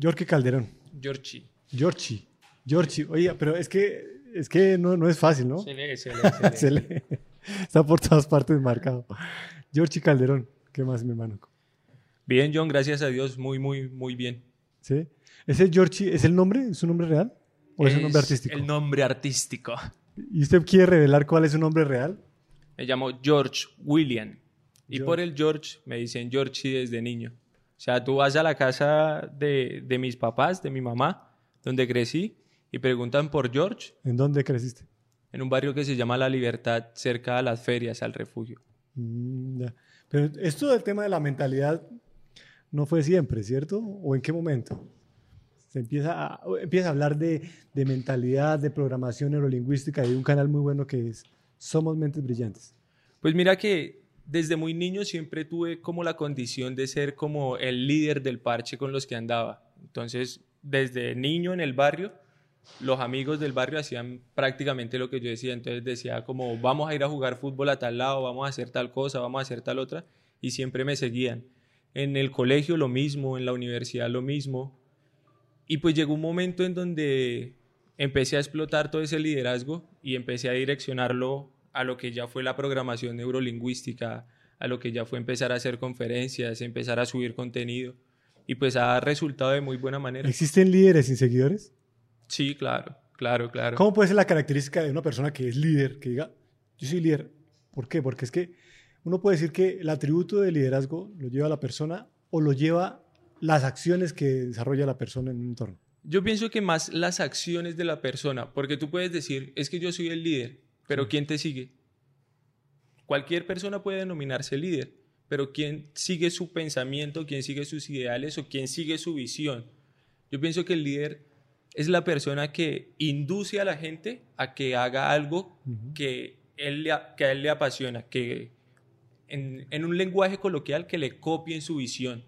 Jorge Calderón. Giorgi. Giorgi. Giorgi. Oiga, pero es que, es que no, no es fácil, ¿no? Se lee, se lee, se lee. Se lee. Está por todas partes marcado. Giorgi Calderón. ¿Qué más, mi hermano? Bien, John, gracias a Dios, muy, muy, muy bien. ¿Sí? ¿Ese Giorgi es el nombre? ¿Es su nombre real? ¿O es, un nombre artístico? El nombre artístico. ¿Y usted quiere revelar cuál es su nombre real? Me llamo George William. Y George. por el George me dicen Georgie desde niño. O sea, tú vas a la casa de, de mis papás, de mi mamá, donde crecí, y preguntan por George ¿En dónde creciste? en un barrio que se llama La Libertad, cerca a las ferias, al refugio. Mm, ya. Pero esto del tema de la mentalidad no fue siempre, ¿cierto? ¿O en qué momento? Se empieza a, empieza a hablar de, de mentalidad, de programación neurolingüística y de un canal muy bueno que es Somos Mentes Brillantes. Pues mira que desde muy niño siempre tuve como la condición de ser como el líder del parche con los que andaba. Entonces, desde niño en el barrio, los amigos del barrio hacían prácticamente lo que yo decía. Entonces decía como, vamos a ir a jugar fútbol a tal lado, vamos a hacer tal cosa, vamos a hacer tal otra, y siempre me seguían. En el colegio lo mismo, en la universidad lo mismo. Y pues llegó un momento en donde empecé a explotar todo ese liderazgo y empecé a direccionarlo a lo que ya fue la programación neurolingüística, a lo que ya fue empezar a hacer conferencias, empezar a subir contenido. Y pues ha resultado de muy buena manera. ¿Existen líderes sin seguidores? Sí, claro, claro, claro. ¿Cómo puede ser la característica de una persona que es líder, que diga, yo soy líder? ¿Por qué? Porque es que uno puede decir que el atributo de liderazgo lo lleva la persona o lo lleva las acciones que desarrolla la persona en un entorno. Yo pienso que más las acciones de la persona, porque tú puedes decir, es que yo soy el líder, pero ¿quién te sigue? Cualquier persona puede denominarse líder, pero ¿quién sigue su pensamiento, quién sigue sus ideales o quién sigue su visión? Yo pienso que el líder es la persona que induce a la gente a que haga algo que, él que a él le apasiona, que en, en un lenguaje coloquial que le copien su visión.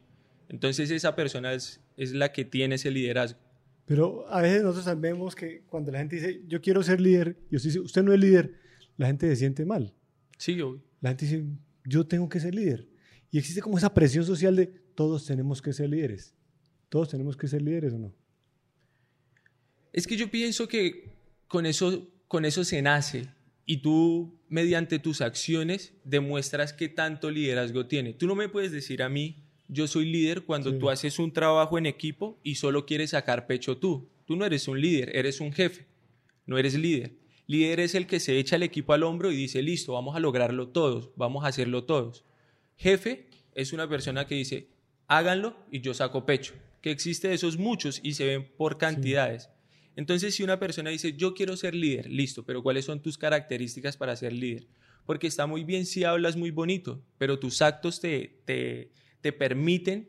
Entonces esa persona es, es la que tiene ese liderazgo. Pero a veces nosotros vemos que cuando la gente dice, yo quiero ser líder, y usted dice, usted no es líder, la gente se siente mal. Sí, obvio. La gente dice, yo tengo que ser líder. Y existe como esa presión social de todos tenemos que ser líderes. Todos tenemos que ser líderes o no. Es que yo pienso que con eso, con eso se nace y tú mediante tus acciones demuestras qué tanto liderazgo tiene. Tú no me puedes decir a mí, yo soy líder cuando Sí. tú haces un trabajo en equipo y solo quieres sacar pecho tú. Tú no eres un líder, eres un jefe, no eres líder. Líder es el que se echa el equipo al hombro y dice, listo, vamos a lograrlo todos, vamos a hacerlo todos. Jefe es una persona que dice, háganlo y yo saco pecho. Que existe de esos muchos y se ven por cantidades. Entonces, si una persona dice, yo quiero ser líder, listo, pero ¿cuáles son tus características para ser líder? Porque está muy bien si hablas muy bonito, pero tus actos te, te, te permiten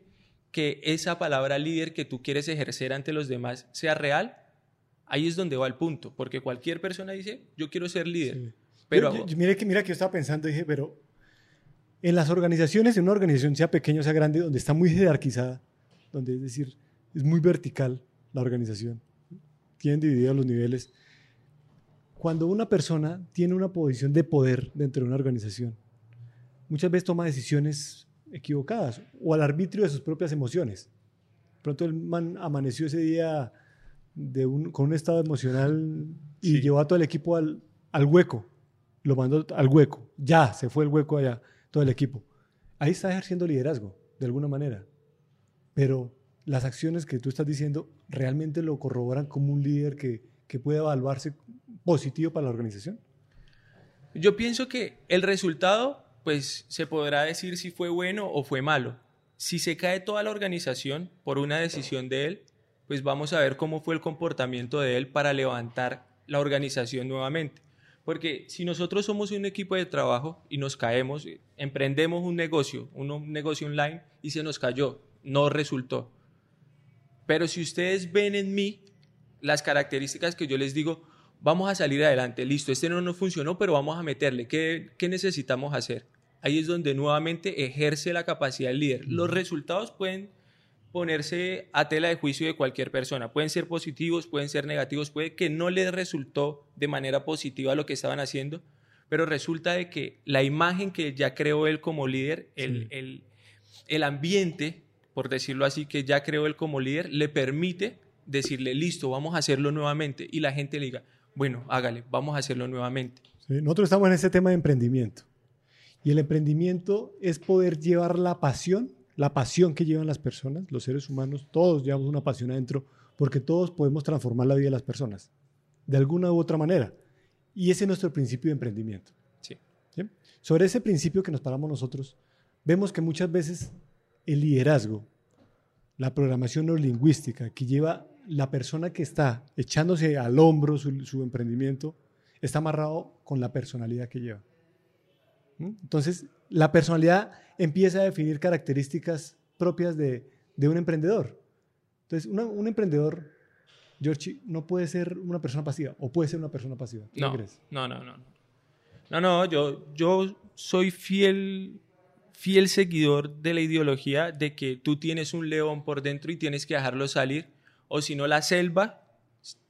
que esa palabra líder que tú quieres ejercer ante los demás sea real. Ahí es donde va el punto, porque cualquier persona dice, yo quiero ser líder, Sí. pero Yo- yo- mire que, mira que yo estaba pensando, dije, pero en las organizaciones, en una organización, sea pequeña o sea grande, donde está muy jerarquizada, donde es decir, es muy vertical la organización, tienen divididos los niveles. Cuando una persona tiene una posición de poder dentro de una organización, muchas veces toma decisiones equivocadas o al arbitrio de sus propias emociones. Pronto el man amaneció ese día de un- con un estado emocional y Sí. llevó a todo el equipo al, al hueco. Lo mandó al hueco. Ya, se fue el hueco allá, todo el equipo. Ahí está ejerciendo liderazgo, de alguna manera. Pero las acciones que tú estás diciendo realmente lo corroboran como un líder que, que puede evaluarse positivo para la organización. Yo pienso que el resultado, pues se podrá decir si fue bueno o fue malo. Si se cae toda la organización por una decisión de él, pues vamos a ver cómo fue el comportamiento de él para levantar la organización nuevamente. Porque si nosotros somos un equipo de trabajo y nos caemos, emprendemos un negocio, un negocio online y se nos cayó, no resultó. Pero si ustedes ven en mí las características que yo les digo, vamos a salir adelante, listo, este no nos funcionó, pero vamos a meterle, ¿qué, qué necesitamos hacer? Ahí es donde nuevamente ejerce la capacidad del líder. Los resultados pueden ponerse a tela de juicio de cualquier persona, pueden ser positivos, pueden ser negativos, puede que no les resultó de manera positiva lo que estaban haciendo, pero resulta de que la imagen que ya creó él como líder, el, Sí. el, el ambiente por decirlo así, que ya creó él como líder, le permite decirle, listo, vamos a hacerlo nuevamente. Y la gente le diga, bueno, hágale, vamos a hacerlo nuevamente. nosotros estamos en ese tema de emprendimiento. Y el emprendimiento es poder llevar la pasión, la pasión que llevan las personas, los seres humanos, todos llevamos una pasión adentro, porque todos podemos transformar la vida de las personas, de alguna u otra manera. Y ese es nuestro principio de emprendimiento. Sí. Sobre ese principio que nos paramos nosotros, vemos que muchas veces el liderazgo, la programación neurolingüística que lleva la persona que está echándose al hombro su, emprendimiento, está amarrado con la personalidad que lleva. Entonces, la personalidad empieza a definir características propias de, un emprendedor. Entonces, un emprendedor, George, no puede ser una persona pasiva o puede ser una persona pasiva. no, crees? No, no, no. No, no, yo, yo soy fiel, fiel seguidor de la ideología de que tú tienes un león por dentro y tienes que dejarlo salir, o si no la selva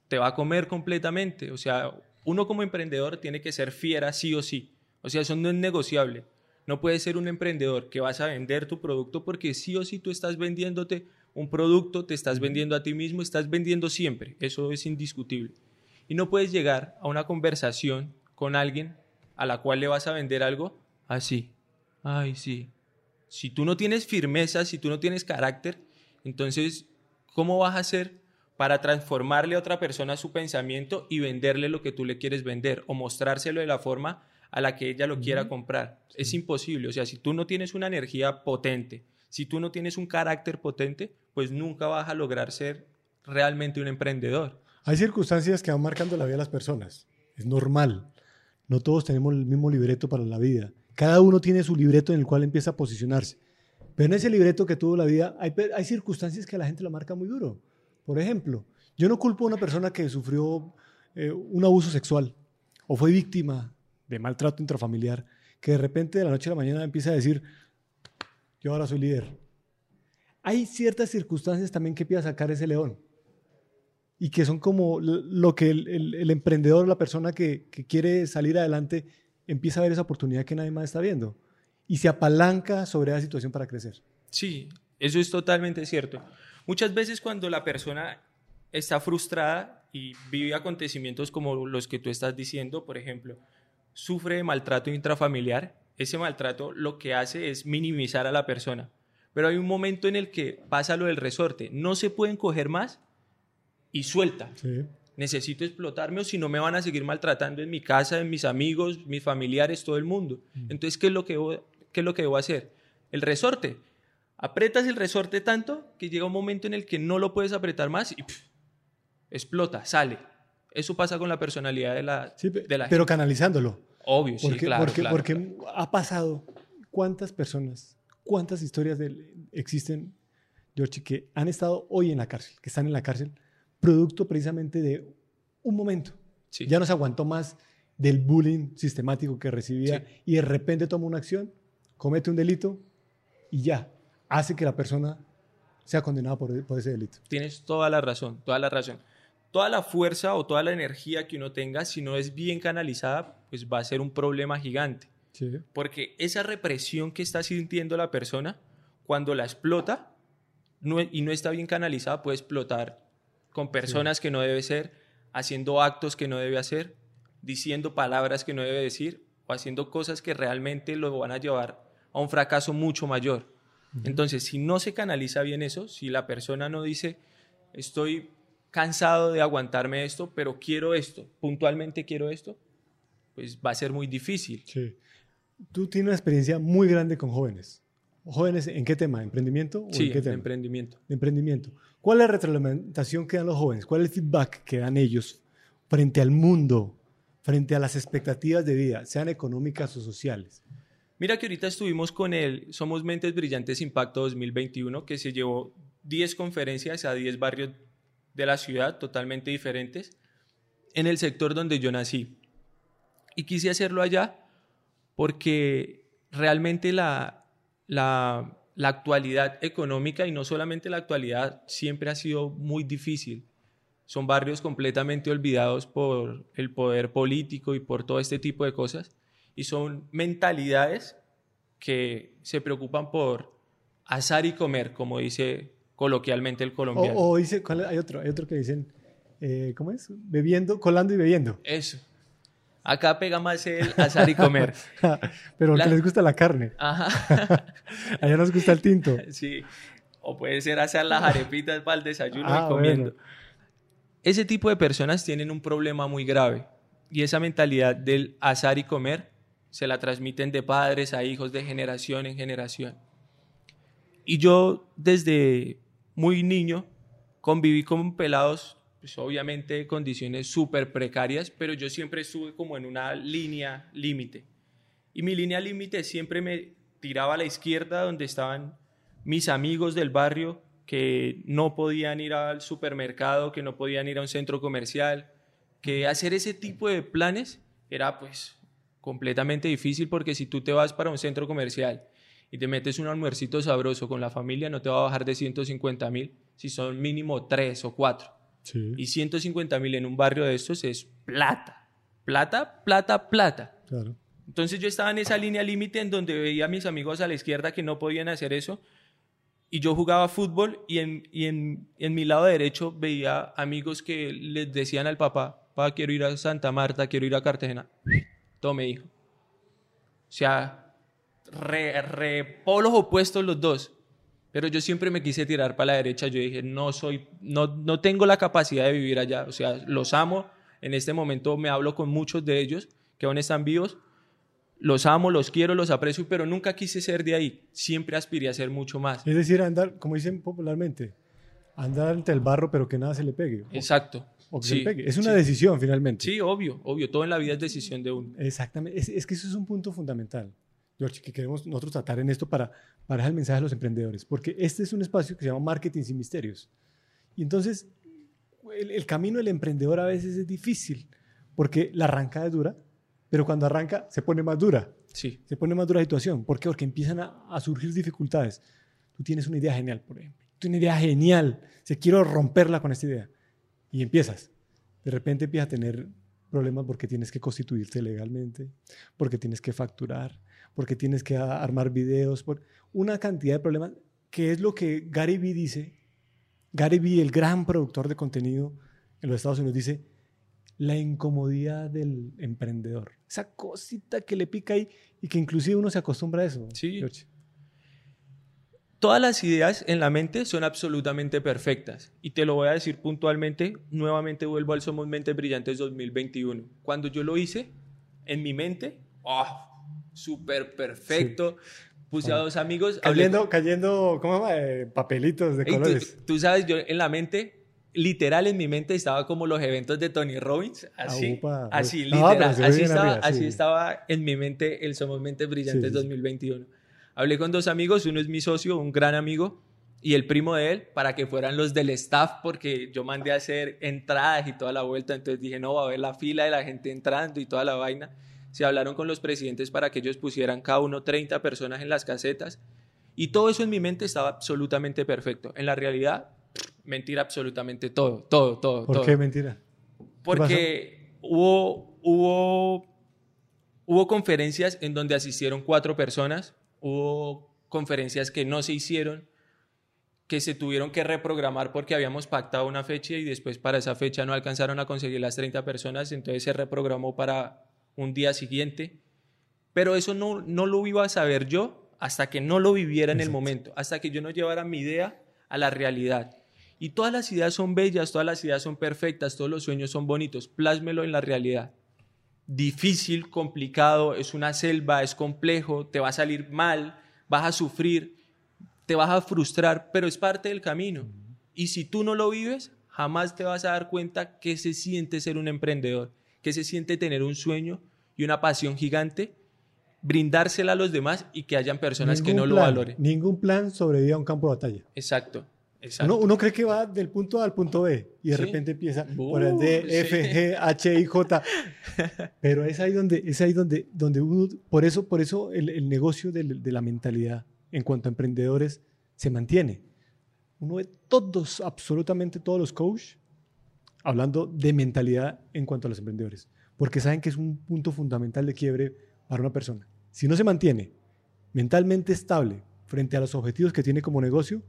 te va a comer completamente. O sea, uno como emprendedor tiene que ser fiera sí o sí. O sea, eso no es negociable. No puedes ser un emprendedor que vas a vender tu producto porque sí o sí tú estás vendiéndote un producto, te estás vendiendo a ti mismo, estás vendiendo siempre. Eso es indiscutible. Y no puedes llegar a una conversación con alguien a la cual le vas a vender algo así. Ay, sí. Si tú no tienes firmeza, si tú no tienes carácter, entonces, ¿cómo vas a hacer para transformarle a otra persona su pensamiento y venderle lo que tú le quieres vender o mostrárselo de la forma a la que ella lo quiera comprar. Es imposible. O sea, si tú no tienes una energía potente, si tú no tienes un carácter potente, pues nunca vas a lograr ser realmente un emprendedor. Hay circunstancias que van marcando la vida de las personas. Es normal. No todos tenemos el mismo libreto para la vida. Cada uno tiene su libreto en el cual empieza a posicionarse. Pero en ese libreto que tuvo la vida, hay, circunstancias que la gente la marca muy duro. Por ejemplo, yo no culpo a una persona que sufrió eh, un abuso sexual o fue víctima de maltrato intrafamiliar, que de repente de la noche a la mañana empieza a decir, yo ahora soy líder. Hay ciertas circunstancias también que a sacar ese león y que son como lo que el, emprendedor, la persona que, quiere salir adelante, empieza a ver esa oportunidad que nadie más está viendo y se apalanca sobre esa situación para crecer. Sí, eso es totalmente cierto. Muchas veces cuando la persona está frustrada y vive acontecimientos como los que tú estás diciendo, por ejemplo, sufre de maltrato intrafamiliar, ese maltrato lo que hace es minimizar a la persona. Pero hay un momento en el que pasa lo del resorte. No se pueden coger más y suelta. Necesito explotarme o si no me van a seguir maltratando en mi casa, en mis amigos, mis familiares, todo el mundo. Mm. Entonces, ¿qué es, lo que ¿qué es lo que debo hacer? El resorte. Apretas el resorte tanto que llega un momento en el que no lo puedes apretar más y explota, sale. Eso pasa con la personalidad de la, de la Pero canalizándolo. Obvio, porque, sí, claro porque, claro, porque ha pasado, ¿cuántas personas, cuántas historias existen, George, que han estado hoy en la cárcel, que están en la cárcel, producto precisamente de un momento? Ya no se aguantó más del bullying sistemático que recibía y de repente toma una acción, comete un delito y ya, hace que la persona sea condenada por, por ese delito. Tienes toda la razón, toda la razón toda la fuerza o toda la energía que uno tenga, si no es bien canalizada, pues va a ser un problema gigante. Porque esa represión que está sintiendo la persona, cuando la explota y no está bien canalizada, puede explotar con personas que no debe ser, haciendo actos que no debe hacer, diciendo palabras que no debe decir o haciendo cosas que realmente lo van a llevar a un fracaso mucho mayor. Entonces, si no se canaliza bien eso, si la persona no dice, estoy cansado de aguantarme esto, pero quiero esto, puntualmente quiero esto, pues va a ser muy difícil. Sí. Tú tienes una experiencia muy grande con jóvenes. ¿Jóvenes en qué tema? ¿Emprendimiento? O sí, en qué tema? emprendimiento. emprendimiento. ¿Cuál es la retroalimentación que dan los jóvenes? ¿Cuál es el feedback que dan ellos frente al mundo, frente a las expectativas de vida, sean económicas o sociales? Mira que ahorita estuvimos con el Somos Mentes Brillantes Impacto 2021, que se llevó 10 conferencias a 10 barrios de la ciudad totalmente diferentes en el sector donde yo nací. Y quise hacerlo allá porque realmente la, la, la actualidad económica y no solamente la actualidad siempre ha sido muy difícil. Son barrios completamente olvidados por el poder político y por todo este tipo de cosas. Y son mentalidades que se preocupan por Azar y comer, como dice coloquialmente el colombiano. O, dice, hay otro, hay otro que dicen, eh, ¿cómo es? Bebiendo, colando y bebiendo. Eso. Acá pega más el azar y comer. Pero que les gusta la carne. Ajá. Allá nos gusta el tinto. Sí. O puede ser hacer las arepitas para el desayuno y ah, comiendo. Ese tipo de personas tienen un problema muy grave. Y esa mentalidad del azar y comer se la transmiten de padres a hijos de generación en generación. Y yo desde muy niño conviví con pelados, pues obviamente condiciones súper precarias, pero yo siempre estuve como en una línea límite. Y mi línea límite siempre me tiraba a la izquierda donde estaban mis amigos del barrio que no podían ir al supermercado, que no podían ir a un centro comercial, que hacer ese tipo de planes era pues completamente difícil porque si tú te vas para un centro comercial y te metes un almuercito sabroso con la familia, no te va a bajar de 150 mil si son mínimo tres o cuatro. Y 150 mil en un barrio de estos es plata. Plata, plata, plata. Entonces yo estaba en esa línea límite en donde veía a mis amigos a la izquierda que no podían hacer eso. Y yo jugaba fútbol y en, y en, en mi lado derecho veía amigos que les decían al papá, papá, quiero ir a Santa Marta, quiero ir a Cartagena. Tome, hijo. O sea, re, polos opuestos los dos. Pero yo siempre me quise tirar para la derecha. Yo dije, no soy, no, no tengo la capacidad de vivir allá. O sea, los amo. En este momento me hablo con muchos de ellos que aún están vivos. Los amo, los quiero, los aprecio, pero nunca quise ser de ahí. Siempre aspiré a ser mucho más. Es decir, andar, como dicen popularmente, andar ante el barro, pero que nada se le pegue. Exacto. Es una decisión finalmente. Sí, obvio, obvio. Todo en la vida es decisión de uno. Exactamente. Es, que eso es un punto fundamental, George, que queremos nosotros tratar en esto para, para dejar el mensaje a los emprendedores. Porque este es un espacio que se llama Marketing sin Misterios. Y entonces, el, camino del emprendedor a veces es difícil, porque la arranca es dura, pero cuando arranca se pone más dura. Sí. Se pone más dura la situación. ¿Por qué? Porque empiezan a, a surgir dificultades. Tú tienes una idea genial, por ejemplo. Tú tienes una idea genial. Se quiero romperla con esta idea y empiezas. De repente empiezas a tener problemas porque tienes que constituirte legalmente, porque tienes que facturar, porque tienes que armar videos, por una cantidad de problemas, que es lo que Gary Vee dice. Gary Vee, el gran productor de contenido en los Estados Unidos, dice, la incomodidad del emprendedor. Esa cosita que le pica ahí y que inclusive uno se acostumbra a eso. Sí. Todas las ideas en la mente son absolutamente perfectas. Y te lo voy a decir puntualmente, nuevamente vuelvo al Somos Mentes Brillantes 2021. Cuando yo lo hice, en mi mente, ¡oh! Súper perfecto. Puse a dos amigos. Cayendo, cayendo ¿cómo llama? Eh, papelitos de colores. Tú, sabes, yo en la mente, literal en mi mente estaba como los eventos de Tony Robbins. Así, así literal. así, estaba, así estaba en mi mente el Somos Mentes Brillantes 2021 Hablé con dos amigos, uno es mi socio, un gran amigo, y el primo de él, para que fueran los del staff, porque yo mandé a hacer entradas y toda la vuelta, entonces dije, no, va a haber la fila de la gente entrando y toda la vaina. Se hablaron con los presidentes para que ellos pusieran cada uno 30 personas en las casetas, y todo eso en mi mente estaba absolutamente perfecto. En la realidad, mentira absolutamente todo, todo, todo. ¿Por qué mentira? Porque hubo, hubo, hubo conferencias en donde asistieron cuatro personas, hubo conferencias que no se hicieron, que se tuvieron que reprogramar porque habíamos pactado una fecha y después para esa fecha no alcanzaron a conseguir las 30 personas, entonces se reprogramó para un día siguiente. Pero eso no, no lo iba a saber yo hasta que no lo viviera en el momento, hasta que yo no llevara mi idea a la realidad. Y todas las ideas son bellas, todas las ideas son perfectas, todos los sueños son bonitos, plásmelo en la realidad difícil, complicado, es una selva, es complejo, te va a salir mal, vas a sufrir, te vas a frustrar, pero es parte del camino. Y si tú no lo vives, jamás te vas a dar cuenta que se siente ser un emprendedor, que se siente tener un sueño y una pasión gigante, brindársela a los demás y que hayan personas que no lo valoren. Ningún plan sobrevive a un campo de batalla. Exacto. Uno, cree que va del punto A al punto B y de repente empieza por el D, F, G, H, I, J. Pero es ahí donde, es ahí donde, donde uno, por eso, por eso el, negocio de, la mentalidad en cuanto a emprendedores se mantiene. Uno ve todos, absolutamente todos los coaches hablando de mentalidad en cuanto a los emprendedores, porque saben que es un punto fundamental de quiebre para una persona. Si no se mantiene mentalmente estable frente a los objetivos que tiene como negocio,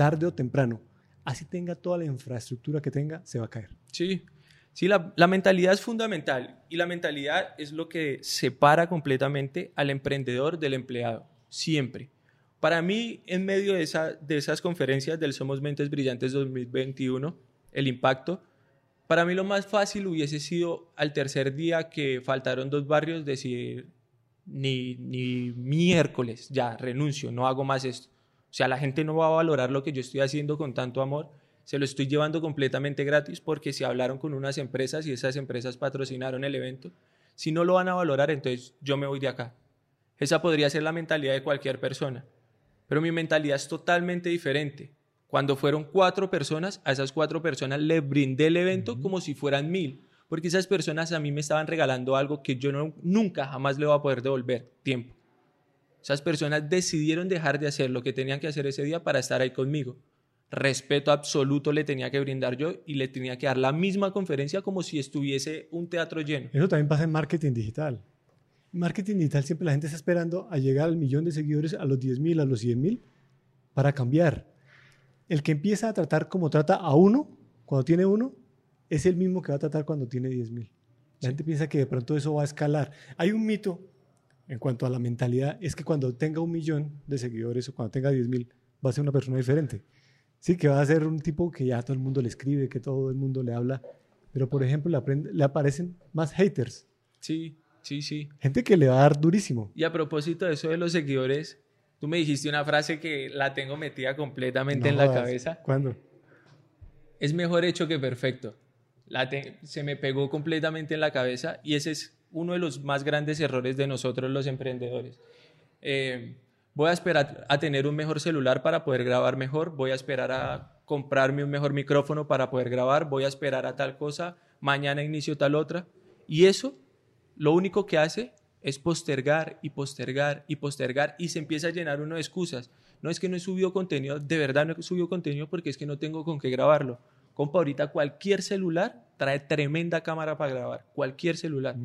tarde o temprano, así tenga toda la infraestructura que tenga, se va a caer. Sí, sí la, mentalidad es fundamental y la mentalidad es lo que separa completamente al emprendedor del empleado, siempre. Para mí, en medio de, de esas conferencias del Somos Mentes Brillantes 2021, el impacto, para mí lo más fácil hubiese sido al tercer día que faltaron dos barrios decir, ni, ni miércoles, ya renuncio, no hago más esto. O sea, la gente no va a valorar lo que yo estoy haciendo con tanto amor, se lo estoy llevando completamente gratis porque si hablaron con unas empresas y esas empresas patrocinaron el evento, si no lo van a valorar, entonces yo me voy de acá. Esa podría ser la mentalidad de cualquier persona. Pero mi mentalidad es totalmente diferente. Cuando fueron cuatro personas, a esas cuatro personas les brindé el evento como si fueran mil, porque esas personas a mí me estaban regalando algo que yo no, nunca jamás le voy a poder devolver, tiempo. Esas personas decidieron dejar de hacer lo que tenían que hacer ese día para estar ahí conmigo. Respeto absoluto le tenía que brindar yo y le tenía que dar la misma conferencia como si estuviese un teatro lleno. Eso también pasa en marketing digital marketing digital siempre la gente está esperando a llegar al millón de seguidores, a los 10 mil, a los 100 mil, para cambiar. El que empieza a tratar como trata a uno, cuando tiene uno, es el mismo que va a tratar cuando tiene 10 mil. La gente piensa que de pronto eso va a escalar. Hay un mito en cuanto a la mentalidad, es que cuando tenga un millón de seguidores o cuando tenga 10 mil, va a ser una persona diferente. Sí, que va a ser un tipo que ya todo el mundo le escribe, que todo el mundo le habla, pero por ejemplo le, le aparecen más haters. Sí. Sí, sí. Gente que le va a dar durísimo. Y a propósito de eso de los seguidores, tú me dijiste una frase que la tengo metida completamente en la cabeza. ¿Cuándo? Es mejor hecho que perfecto. La se me pegó completamente en la cabeza y ese es uno de los más grandes errores de nosotros los emprendedores. Eh, voy a esperar a tener un mejor celular para poder grabar mejor, voy a esperar a comprarme un mejor micrófono para poder grabar, voy a esperar a tal cosa, mañana inicio tal otra. Y eso lo único que hace es postergar y postergar y postergar y se empieza a llenar uno de excusas. No es que no he subido contenido, de verdad no he subido contenido porque es que no tengo con qué grabarlo. Compa, ahorita cualquier celular trae tremenda cámara para grabar, cualquier celular.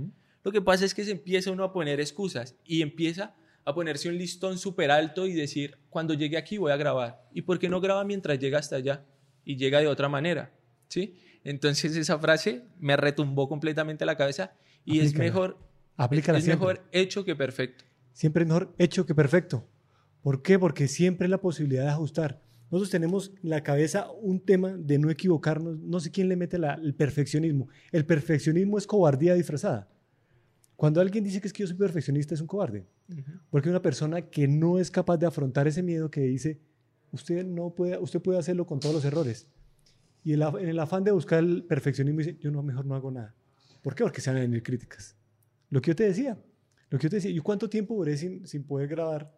Lo que pasa es que se empieza uno a poner excusas y empieza a ponerse un listón súper alto y decir, cuando llegue aquí voy a grabar. ¿Y por qué no graba mientras llega hasta allá? Y llega de otra manera, ¿sí? Entonces esa frase me retumbó completamente la cabeza y es mejor, es mejor hecho que perfecto. Siempre es mejor hecho que perfecto. ¿Por qué? Porque siempre la posibilidad de ajustar. Nosotros tenemos en la cabeza un tema de no equivocarnos. No sé quién le mete el perfeccionismo. El perfeccionismo es cobardía disfrazada. Cuando alguien dice que es que yo soy perfeccionista, es un cobarde. Porque una persona que no es capaz de afrontar ese miedo que dice, usted, no puede, usted puede hacerlo con todos los errores. Y en el afán de buscar el perfeccionismo dice, yo no, mejor no hago nada. ¿Por qué? Porque se van a venir críticas. Lo que yo te decía, lo que yo te decía, ¿y cuánto tiempo duré sin, sin poder grabar,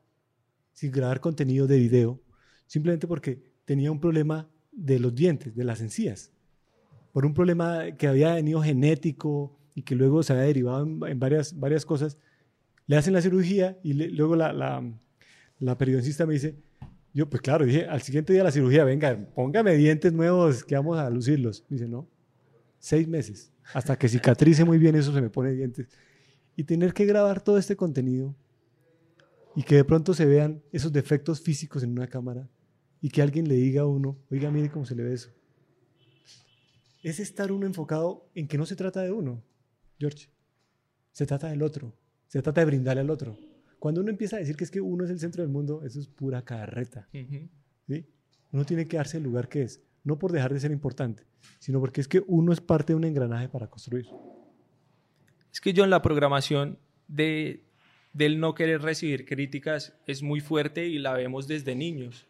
sin grabar contenido de video? Simplemente porque tenía un problema de los dientes, de las encías. Por un problema que había venido genético y que luego se había derivado en, varias, varias cosas. Le hacen la cirugía y luego la, la, la periodoncista me dice, yo, pues claro, dije, al siguiente día de la cirugía, venga, póngame dientes nuevos que vamos a lucirlos. Me dice, no, seis meses. Hasta que cicatrice muy bien eso se me pone dientes. Y tener que grabar todo este contenido y que de pronto se vean esos defectos físicos en una cámara y que alguien le diga a uno, oiga, mire cómo se le ve eso. Es estar uno enfocado en que no se trata de uno, George. Se trata del otro. Se trata de brindarle al otro. Cuando uno empieza a decir que es que uno es el centro del mundo, eso es pura carreta. ¿sí? Uno tiene que darse el lugar que es no por dejar de ser importante, sino porque es que uno es parte de un engranaje para construir. Es que yo en la programación de, del no querer recibir críticas es muy fuerte y la vemos desde niños.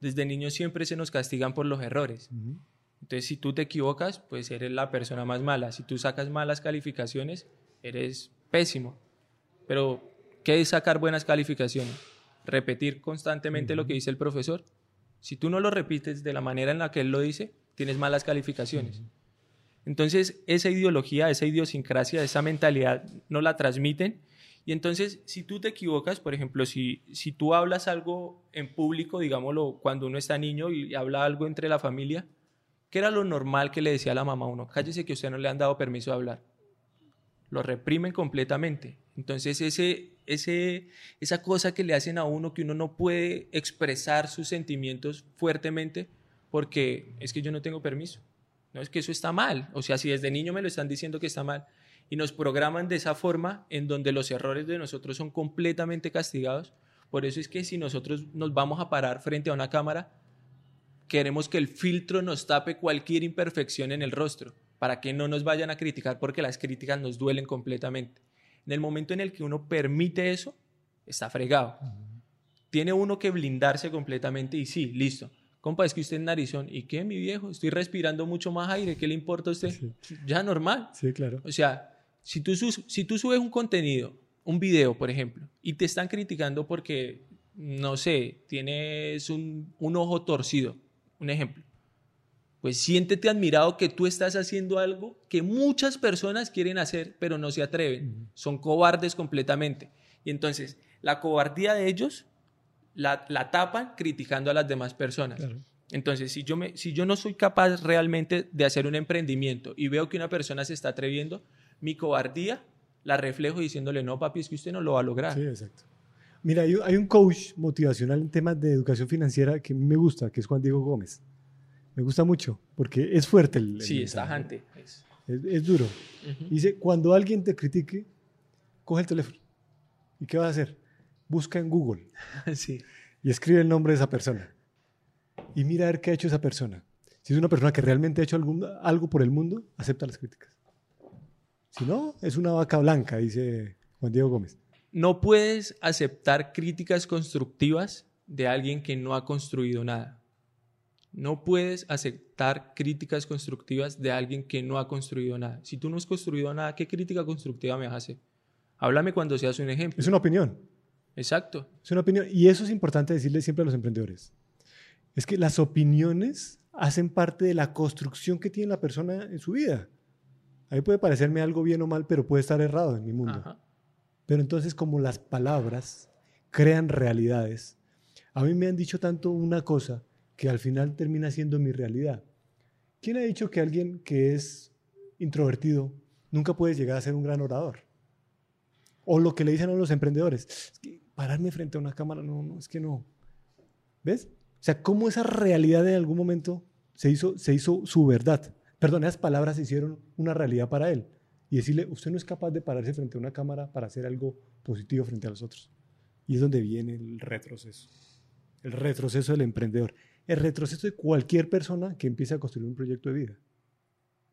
Desde niños siempre se nos castigan por los errores. Entonces, si tú te equivocas, pues eres la persona más mala. Si tú sacas malas calificaciones, eres pésimo. Pero, ¿qué es sacar buenas calificaciones? Repetir constantemente lo que dice el profesor si tú no lo repites de la manera en la que él lo dice, tienes malas calificaciones. Entonces, esa ideología, esa idiosincrasia, esa mentalidad no la transmiten. Y entonces, si tú te equivocas, por ejemplo, si, si tú hablas algo en público, digámoslo, cuando uno está niño y habla algo entre la familia, ¿qué era lo normal que le decía a la mamá a uno? Cállese que usted no le han dado permiso de hablar. Lo reprimen completamente. Entonces, ese, ese, esa cosa que le hacen a uno que uno no puede expresar sus sentimientos fuertemente porque es que yo no tengo permiso. No es que eso está mal. O sea, si desde niño me lo están diciendo que está mal y nos programan de esa forma en donde los errores de nosotros son completamente castigados, por eso es que si nosotros nos vamos a parar frente a una cámara, queremos que el filtro nos tape cualquier imperfección en el rostro para que no nos vayan a criticar porque las críticas nos duelen completamente. En el momento en el que uno permite eso, está fregado. Tiene uno que blindarse completamente y sí, listo. Compa, es que usted es narizón. ¿Y qué, mi viejo? Estoy respirando mucho más aire. ¿Qué le importa a usted? Ya normal. Sí, claro. O sea, si tú, si tú subes un contenido, un video, por ejemplo, y te están criticando porque, no sé, tienes un, un ojo torcido, un ejemplo pues siéntete admirado que tú estás haciendo algo que muchas personas quieren hacer, pero no se atreven. Son cobardes completamente. Y entonces, la cobardía de ellos la, tapan criticando a las demás personas. Entonces, si yo, me, si yo no soy capaz realmente de hacer un emprendimiento y veo que una persona se está atreviendo, mi cobardía la reflejo diciéndole, no, papi, es que usted no lo va a lograr. Sí, exacto. Mira, hay, hay un coach motivacional en temas de educación financiera que me gusta, que es Juan Diego Gómez. Me gusta mucho porque es fuerte el. sí, es tajante. Es, es, duro. Dice: cuando alguien te critique, coge el teléfono. ¿Y qué vas a hacer? Busca en Google. sí. Y escribe el nombre de esa persona. Y mira a ver qué ha hecho esa persona. Si es una persona que realmente ha hecho algún, algo por el mundo, acepta las críticas. Si no, es una vaca blanca, dice Juan Diego Gómez. No puedes aceptar críticas constructivas de alguien que no ha construido nada. No puedes aceptar críticas constructivas de alguien que no ha construido nada. Si tú no has construido nada, ¿qué crítica constructiva me hace? Háblame cuando seas un ejemplo. Es una opinión. Exacto. Es una opinión. Y eso es importante decirle siempre a los emprendedores. Es que las opiniones hacen parte de la construcción que tiene la persona en su vida. A mí puede parecerme algo bien o mal, pero puede estar errado en mi mundo. Pero entonces, como las palabras crean realidades, a mí me han dicho tanto una cosa que al final termina siendo mi realidad. ¿Quién ha dicho que alguien que es introvertido nunca puede llegar a ser un gran orador? O lo que le dicen a los emprendedores, es que pararme frente a una cámara, no, no, es que no. ¿Ves? O sea, cómo esa realidad en algún momento se hizo, se hizo su verdad. Perdón, esas palabras se hicieron una realidad para él. Y decirle, usted no es capaz de pararse frente a una cámara para hacer algo positivo frente a los otros. Y es donde viene el retroceso. El retroceso del emprendedor el retroceso de cualquier persona que empiece a construir un proyecto de vida.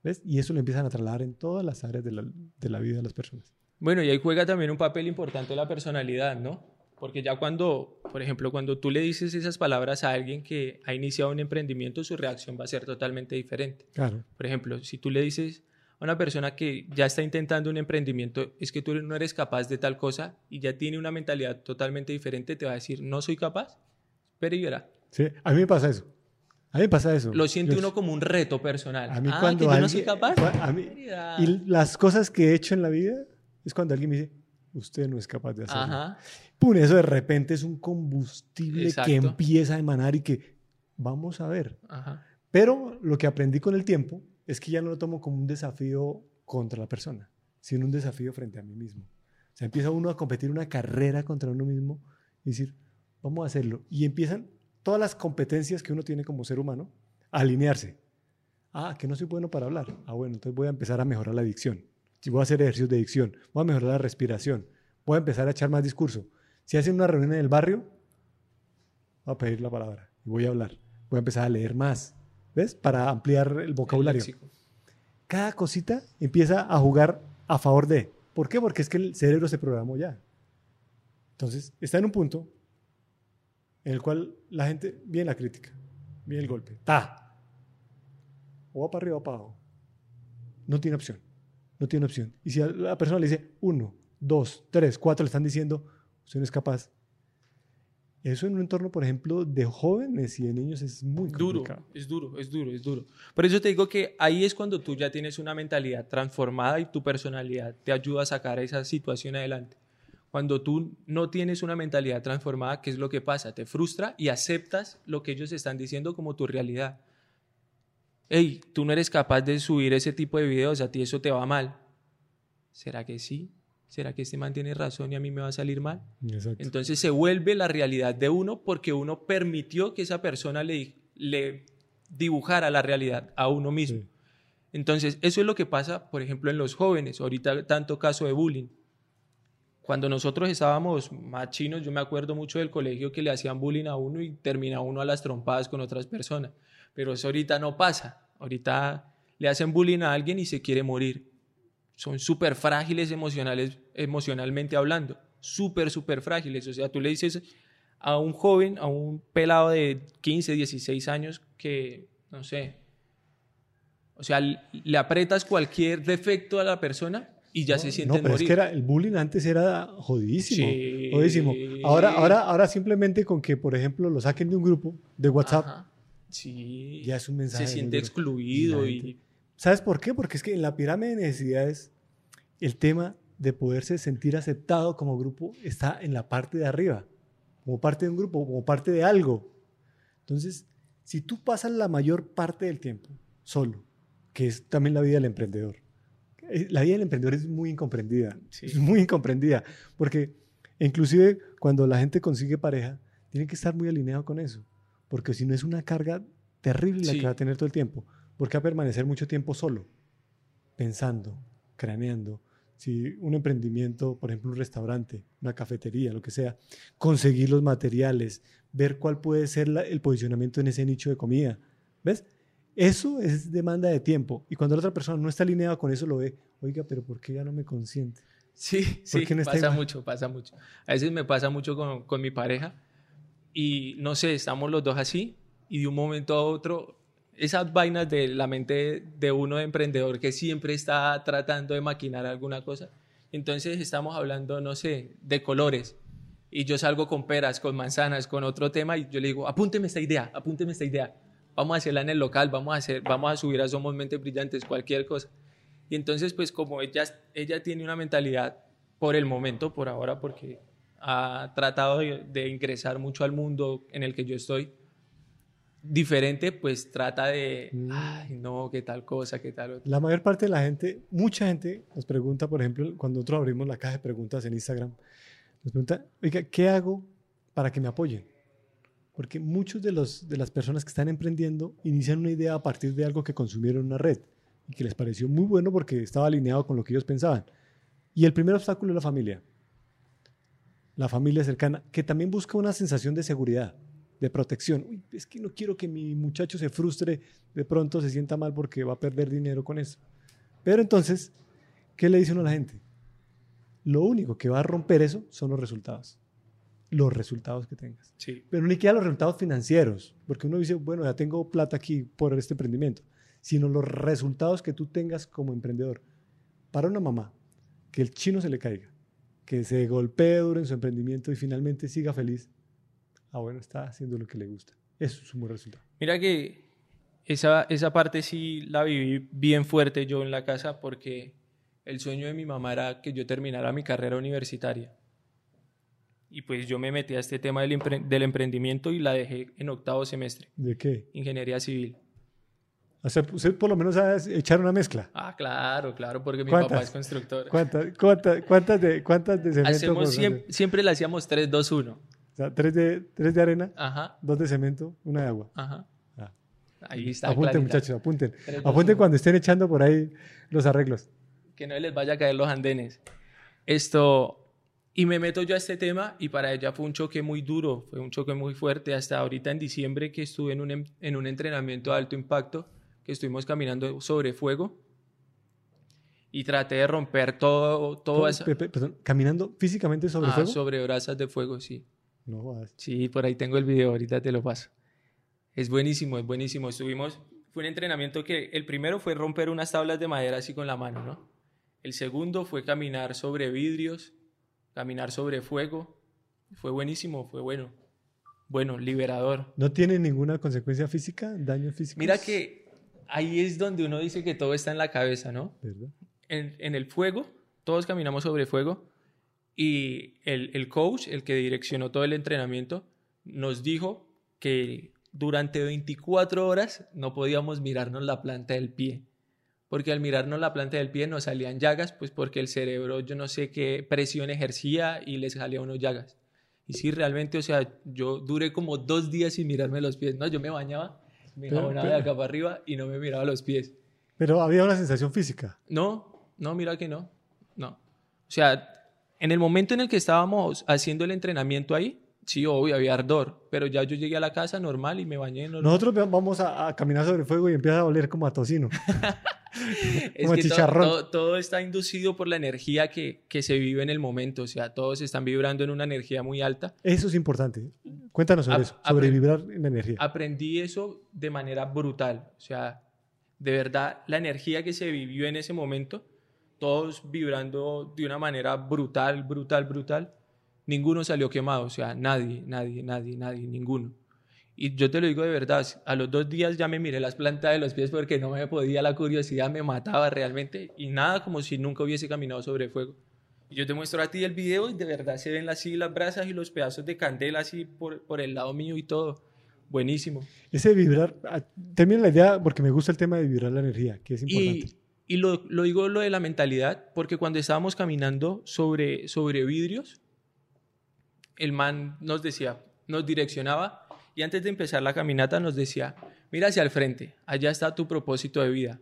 ¿Ves? Y eso lo empiezan a trasladar en todas las áreas de la, vida de las personas. Bueno, y ahí juega también un papel importante la personalidad, ¿no? Porque ya cuando, por ejemplo, cuando tú le dices esas palabras a alguien que ha iniciado un emprendimiento, su reacción va a ser totalmente diferente. Claro. Por ejemplo, si tú le dices a una persona que ya está intentando un emprendimiento, es que tú no eres capaz de tal cosa y ya tiene una mentalidad totalmente diferente, te va a decir, no soy capaz, pero y verá. Sí, a mí me pasa eso. A mí me pasa eso. Lo siente uno como un reto personal. A mí ah, cuando que yo no soy capaz. y las cosas que he hecho en la vida es cuando alguien me dice, usted no es capaz de hacerlo. Ajá. Pum, eso de repente es un combustible que empieza a emanar y que vamos a ver. Ajá. Pero lo que aprendí con el tiempo es que ya no lo tomo como un desafío contra la persona, sino un desafío frente a mí mismo. O sea, empieza uno a competir una carrera contra uno mismo y decir, vamos a hacerlo. Y empiezan todas las competencias que uno tiene como ser humano, alinearse. Ah, que no soy bueno para hablar. Ah, bueno, entonces voy a empezar a mejorar la dicción. Si voy a hacer ejercicios de dicción, voy a mejorar la respiración, voy a empezar a echar más discurso. Si hacen una reunión en el barrio, voy a pedir la palabra y voy a hablar. Voy a empezar a leer más, ¿ves? Para ampliar el vocabulario. Cada cosita empieza a jugar a favor de. ¿Por qué? Porque es que el cerebro se programó ya. Entonces, está en un punto en el cual la gente, viene la crítica, viene el golpe, ta, o va para arriba o para abajo. No tiene opción, no tiene opción. Y si a la persona le dice uno, dos, tres, cuatro, le están diciendo, usted no es capaz. Eso en un entorno, por ejemplo, de jóvenes y de niños es muy duro. Es duro, es duro, es duro. Por eso te digo que ahí es cuando tú ya tienes una mentalidad transformada y tu personalidad te ayuda a sacar esa situación adelante. Cuando tú no tienes una mentalidad transformada, ¿qué es lo que pasa? Te frustra y aceptas lo que ellos están diciendo como tu realidad. Hey, tú no eres capaz de subir ese tipo de videos, a ti eso te va mal. ¿Será que sí? ¿Será que este man tiene razón y a mí me va a salir mal? Exacto. Entonces se vuelve la realidad de uno porque uno permitió que esa persona le, le dibujara la realidad a uno mismo. Sí. Entonces, eso es lo que pasa, por ejemplo, en los jóvenes. Ahorita tanto caso de bullying. Cuando nosotros estábamos más chinos, yo me acuerdo mucho del colegio que le hacían bullying a uno y termina uno a las trompadas con otras personas. Pero eso ahorita no pasa. Ahorita le hacen bullying a alguien y se quiere morir. Son súper frágiles emocionales, emocionalmente hablando. Súper, súper frágiles. O sea, tú le dices a un joven, a un pelado de 15, 16 años que, no sé, o sea, le aprietas cualquier defecto a la persona y ya se siente No, pero morir. es que era, el bullying antes era jodidísimo. Sí. Jodidísimo. Ahora, ahora, ahora simplemente con que, por ejemplo, lo saquen de un grupo de WhatsApp, Ajá. Sí. ya es un mensaje. se siente excluido Y ¿Sabes por qué? Porque es que en la pirámide de necesidades, el tema de poderse sentir aceptado como grupo está en la parte de arriba, como parte de un grupo, como parte de algo. Entonces, si tú pasas la mayor parte del tiempo solo, que es también la vida del emprendedor, eh, la vida del emprendedor es muy incomprendida, Sí. es muy incomprendida, porque inclusive cuando la gente consigue pareja, tiene que estar muy alineado con eso, porque si no es una carga terrible la Sí. que va a tener todo el tiempo, porque va a permanecer mucho tiempo solo, pensando, craneando. Si un emprendimiento, por ejemplo, un restaurante, una cafetería, lo que sea, conseguir los materiales, ver cuál puede ser la- el posicionamiento en ese nicho de comida. ¿Ves? Eso es demanda de tiempo. Y cuando la otra persona no está alineada con eso, lo ve, oiga, pero ¿por qué ya no me consiente? Sí, sí, qué no pasa igual? mucho, pasa mucho. A veces me pasa mucho con, con mi pareja y no sé, estamos los dos así y de un momento a otro, esas vainas de la mente de uno de emprendedor que siempre está tratando de maquinar alguna cosa. Entonces estamos hablando, no sé, de colores y yo salgo con peras, con manzanas, con otro tema y yo le digo, apúnteme esta idea, apúnteme esta idea. Vamos a hacerla en el local, vamos a hacer, vamos a subir a Somos Mentes Brillantes, cualquier cosa. Y entonces, pues como ella, ella tiene una mentalidad por el momento, por ahora, porque ha tratado de ingresar mucho al mundo en el que yo estoy, diferente, pues trata de, Mm. ay, no, qué tal cosa, qué tal otra. La mayor parte de la gente, mucha gente nos pregunta, por ejemplo, cuando nosotros abrimos la caja de preguntas en Instagram, nos pregunta, oiga, ¿qué hago para que me apoyen? Porque muchos de, los, de las personas que están emprendiendo inician una idea a partir de algo que consumieron en una red y que les pareció muy bueno porque estaba alineado con lo que ellos pensaban. Y el primer obstáculo es la familia. La familia cercana, que también busca una sensación de seguridad, de protección. Uy, es que no quiero que mi muchacho se frustre, de pronto se sienta mal porque va a perder dinero con eso. Pero entonces, ¿qué le dice uno a la gente? Lo único que va a romper eso son los resultados. Los resultados que tengas. Sí, Pero ni siquiera los resultados financieros, porque uno dice, bueno, ya tengo plata aquí por este emprendimiento, sino los resultados que tú tengas como emprendedor. Para una mamá, que el chino se le caiga, que se golpee duro en su emprendimiento y finalmente siga feliz, bueno, está haciendo lo que le gusta. Eso es un buen resultado. Mira que esa, esa parte sí la viví bien fuerte yo en la casa porque el sueño de mi mamá era que yo terminara mi carrera universitaria. Y pues yo me metí a este tema del, empre- del emprendimiento y la dejé en octavo semestre, ¿De qué? ingeniería civil. O sea, usted por lo menos sabe echar una mezcla. Ah, claro, claro, porque mi papá es constructor. ¿Cuántas, cuántas, cuántas de, cuántas de cemento? Hacemos siempre, siempre le hacíamos 3, 2, 1. O sea, tres de, tres de arena, Ajá, dos de cemento, una de agua. ajá. Ah. Ahí está. Apunten, clarita. muchachos, apunten. Tres, dos, Apunten uno. cuando estén echando por ahí los arreglos. que no les vaya a caer los andenes. Esto, y me meto yo a este tema y para ella fue un choque muy duro, fue un choque muy fuerte. Hasta ahorita en diciembre que estuve en un, em- en un entrenamiento de alto impacto, que estuvimos caminando sobre fuego y traté de romper todo, todo eso. Pe- pe- perdón, caminando físicamente sobre Ah, fuego. sobre brasas de fuego, sí. No jodas. Sí, por ahí tengo el video, ahorita te lo paso. Es buenísimo, es buenísimo. Estuvimos, fue un entrenamiento que el primero fue romper unas tablas de madera así con la mano, ¿no? El segundo fue caminar sobre vidrios, caminar sobre fuego. Fue buenísimo, fue bueno. Bueno, liberador. ¿No tiene ninguna consecuencia física, daño físico? Mira que ahí es donde uno dice que todo está en la cabeza, ¿no? ¿Verdad? en, en el fuego, todos caminamos sobre fuego y el, el coach, el que direccionó todo el entrenamiento, nos dijo que durante 24 horas no podíamos mirarnos la planta del pie porque al mirarnos la planta del pie nos salían llagas, pues porque el cerebro yo no sé qué presión ejercía y les salía unos llagas. Y sí, realmente, o sea, yo duré como dos días sin mirarme los pies, ¿no? Yo me bañaba, me jabonaba de acá para arriba y no me miraba los pies. Pero había una sensación física. No, no, mira que no, no. O sea, en el momento en el que estábamos haciendo el entrenamiento ahí, Sí, obvio, había ardor, pero ya yo llegué a la casa normal y me bañé. Nosotros vamos a, caminar sobre el fuego y empieza a oler como a tocino. como a chicharrón. Todo, está inducido por la energía que, que, se vive en el momento, o sea, todos están vibrando en una energía muy alta. Eso es importante. Cuéntanos sobre eso, sobre vibrar en la energía. Aprendí eso de manera brutal, o sea, de verdad, la energía que se vivió en ese momento, todos vibrando de una manera brutal, brutal, brutal ninguno salió quemado, o sea, nadie, nadie, nadie, nadie, ninguno. Y yo te lo digo de verdad, a los dos días ya me miré las plantas de los pies porque no me podía, la curiosidad me mataba realmente y nada como si nunca hubiese caminado sobre fuego. Y yo te muestro a ti el video y de verdad se ven así las brasas y los pedazos de candela así por, por el lado mío y todo. Buenísimo. Ese vibrar, ah, termina la idea porque me gusta el tema de vibrar la energía, que es importante. Y, y lo, lo, digo lo de la mentalidad porque cuando estábamos caminando sobre, sobre vidrios, el man nos decía, nos direccionaba y antes de empezar la caminata nos decía, mira hacia el frente, allá está tu propósito de vida.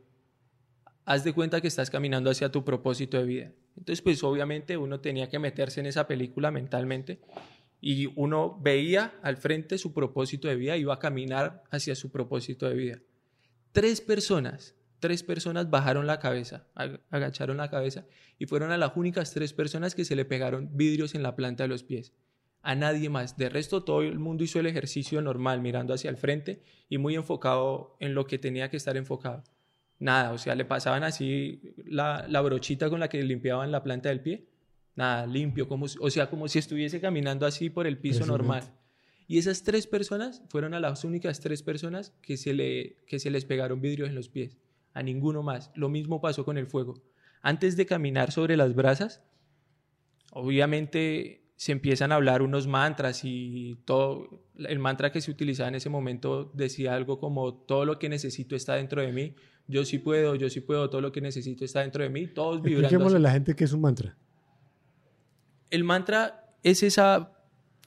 Haz de cuenta que estás caminando hacia tu propósito de vida. Entonces, pues obviamente uno tenía que meterse en esa película mentalmente y uno veía al frente su propósito de vida, iba a caminar hacia su propósito de vida. Tres personas, tres personas bajaron la cabeza, agacharon la cabeza y fueron a las únicas tres personas que se le pegaron vidrios en la planta de los pies a nadie más. De resto, todo el mundo hizo el ejercicio normal, mirando hacia el frente y muy enfocado en lo que tenía que estar enfocado. Nada, o sea, le pasaban así la, brochita con la que limpiaban la planta del pie. Nada, limpio, como, o sea, como si estuviese caminando así por el piso normal. Y esas tres personas fueron a las únicas tres personas que se, le, que se les pegaron vidrios en los pies. A ninguno más. Lo mismo pasó con el fuego. Antes de caminar sobre las brasas, obviamente se empiezan a hablar unos mantras y todo, el mantra que se utilizaba en ese momento decía algo como todo lo que necesito está dentro de mí, yo sí puedo, yo sí puedo, todo lo que necesito está dentro de mí, todos vibrando. A la gente qué es un mantra. El mantra es esa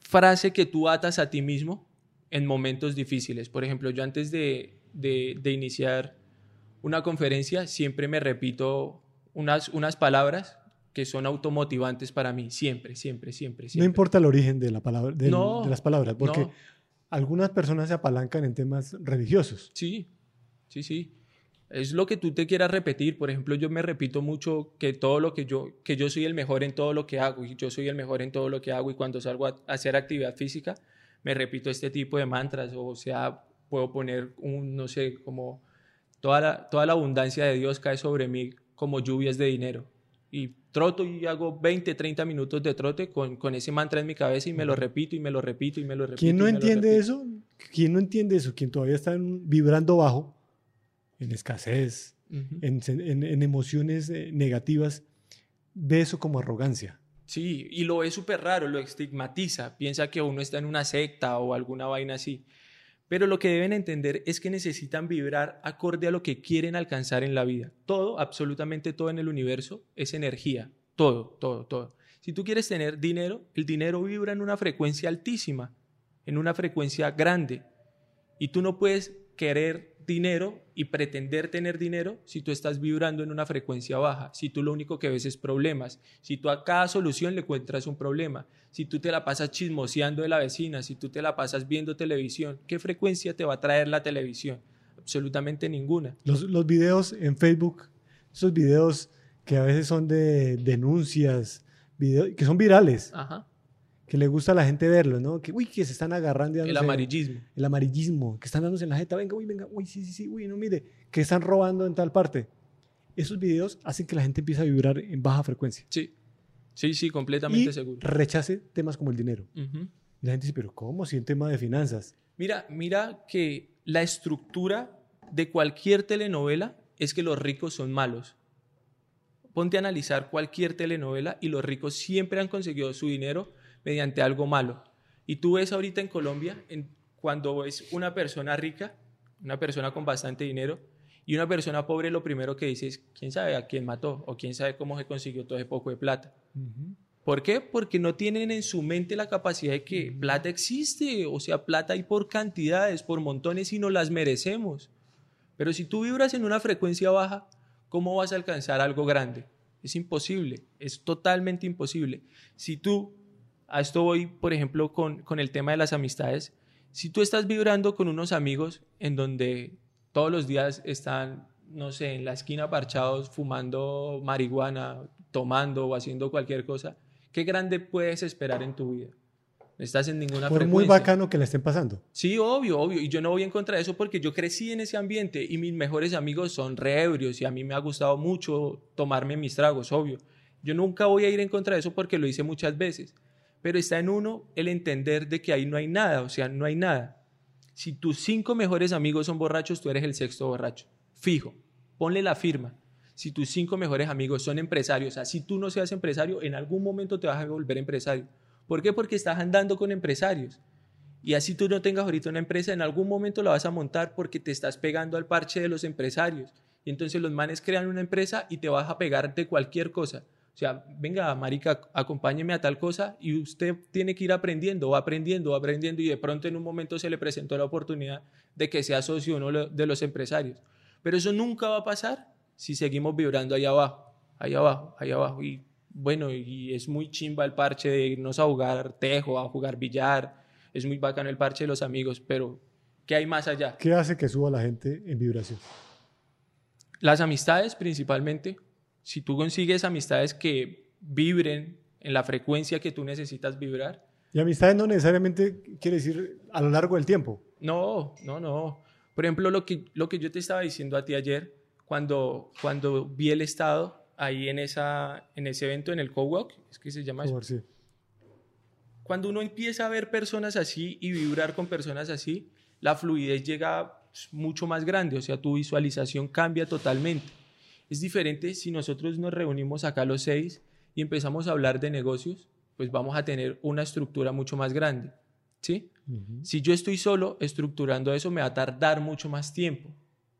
frase que tú atas a ti mismo en momentos difíciles. Por ejemplo, yo antes de, de, de iniciar una conferencia siempre me repito unas, unas palabras que son automotivantes para mí, siempre, siempre, siempre. siempre. No importa el origen de, la palabra, de, las palabras, porque algunas personas se apalancan en temas religiosos. Sí, sí, sí. Es lo que tú te quieras repetir. Por ejemplo, yo me repito mucho que todo lo que yo, que yo soy el mejor en todo lo que hago y yo soy el mejor en todo lo que hago y cuando salgo a hacer actividad física, me repito este tipo de mantras. O sea, puedo poner un, no sé, como toda toda la abundancia de Dios cae sobre mí como lluvias de dinero y troto y hago 20, 30 minutos de trote con, con, ese mantra en mi cabeza y me lo repito y me lo repito y me lo repito. ¿Quién no entiende eso? ¿Quién no entiende eso? Quien todavía está vibrando bajo, en escasez, en, en, emociones eh, negativas, ve eso como arrogancia. Sí, y lo ve súper raro, lo estigmatiza, piensa que uno está en una secta o alguna vaina así. Pero lo que deben entender es que necesitan vibrar acorde a lo que quieren alcanzar en la vida. Todo, absolutamente todo en el universo es energía. Todo, todo, todo. Si tú quieres tener dinero, el dinero vibra en una frecuencia altísima, en una frecuencia grande. Y tú no puedes querer dinero y pretender tener dinero si tú estás vibrando en una frecuencia baja, si tú lo único que ves es problemas, si tú a cada solución le encuentras un problema, si tú te la pasas chismoseando de la vecina, si tú te la pasas viendo televisión, ¿qué frecuencia te va a traer la televisión? Absolutamente ninguna. Los, los videos en Facebook, esos videos que a veces son de denuncias, videos, que son virales. Ajá que le gusta a la gente verlo, ¿no? Que, uy, que se están agarrando. El amarillismo. El amarillismo, que están dándose en la jeta, venga, uy, venga, uy, sí, sí, sí, uy, no mire, que están robando en tal parte. Esos videos hacen que la gente empiece a vibrar en baja frecuencia. Sí, sí, sí, completamente y seguro. rechace temas como el dinero. Y la gente dice, pero ¿cómo? Si en tema de finanzas. Mira, mira que la estructura de cualquier telenovela es que los ricos son malos. Ponte a analizar cualquier telenovela y los ricos siempre han conseguido su dinero mediante algo malo. Y tú ves ahorita en Colombia, en, cuando es una persona rica, una persona con bastante dinero, Y una persona pobre lo primero que dice es, ¿quién sabe a quién mató? O quién sabe cómo se consiguió todo ese poco de plata. ¿Por qué? Porque no tienen en su mente la capacidad de que plata existe, o sea, plata hay por cantidades, por montones y no las merecemos. Pero si tú vibras en una frecuencia baja, ¿cómo vas a alcanzar algo grande? Es imposible, es totalmente imposible. Si tú, a esto voy, por ejemplo, con, con el tema de las amistades, si tú estás vibrando con unos amigos en donde todos los días están, no sé, en la esquina parchados, fumando marihuana, tomando o haciendo cualquier cosa, ¿qué grande puedes esperar en tu vida? No estás en ninguna Fue muy bacano que le estén pasando. Sí, obvio, obvio. Y yo no voy en contra de eso porque yo crecí en ese ambiente y mis mejores amigos son reebrios y a mí me ha gustado mucho tomarme mis tragos, obvio. Yo nunca voy a ir en contra de eso porque lo hice muchas veces. Pero está en uno el entender de que ahí no hay nada, o sea, no hay nada. Si tus cinco mejores amigos son borrachos, tú eres el sexto borracho. Fijo, ponle la firma. Si tus cinco mejores amigos son empresarios, así tú no seas empresario, en algún momento te vas a volver empresario. ¿Por qué? Porque estás andando con empresarios. Y así tú no tengas ahorita una empresa, en algún momento la vas a montar porque te estás pegando al parche de los empresarios. Y entonces los manes crean una empresa y te vas a pegar de cualquier cosa. O sea, venga, marica, acompáñeme a tal cosa y usted tiene que ir aprendiendo, va aprendiendo, va aprendiendo y de pronto en un momento se le presentó la oportunidad de que sea socio uno de los empresarios. Pero eso nunca va a pasar si seguimos vibrando ahí abajo, ahí abajo, ahí abajo. Y bueno, y es muy chimba el parche de irnos a jugar tejo, a jugar billar. Es muy bacano el parche de los amigos, pero ¿qué hay más allá? ¿Qué hace que suba la gente en vibración? Las amistades principalmente si tú consigues amistades que vibren en la frecuencia que tú necesitas vibrar. Y amistades no necesariamente quiere decir a lo largo del tiempo. No, no, no. Por ejemplo, lo que, lo que yo te estaba diciendo a ti ayer, cuando, cuando vi el estado ahí en, esa, en ese evento, en el co-walk, es que se llama eso. Cuando uno empieza a ver personas así y vibrar con personas así, la fluidez llega mucho más grande, o sea, tu visualización cambia totalmente. Es diferente si nosotros nos reunimos acá los seis y empezamos a hablar de negocios, pues vamos a tener una estructura mucho más grande. ¿sí? Si yo estoy solo, estructurando eso me va a tardar mucho más tiempo,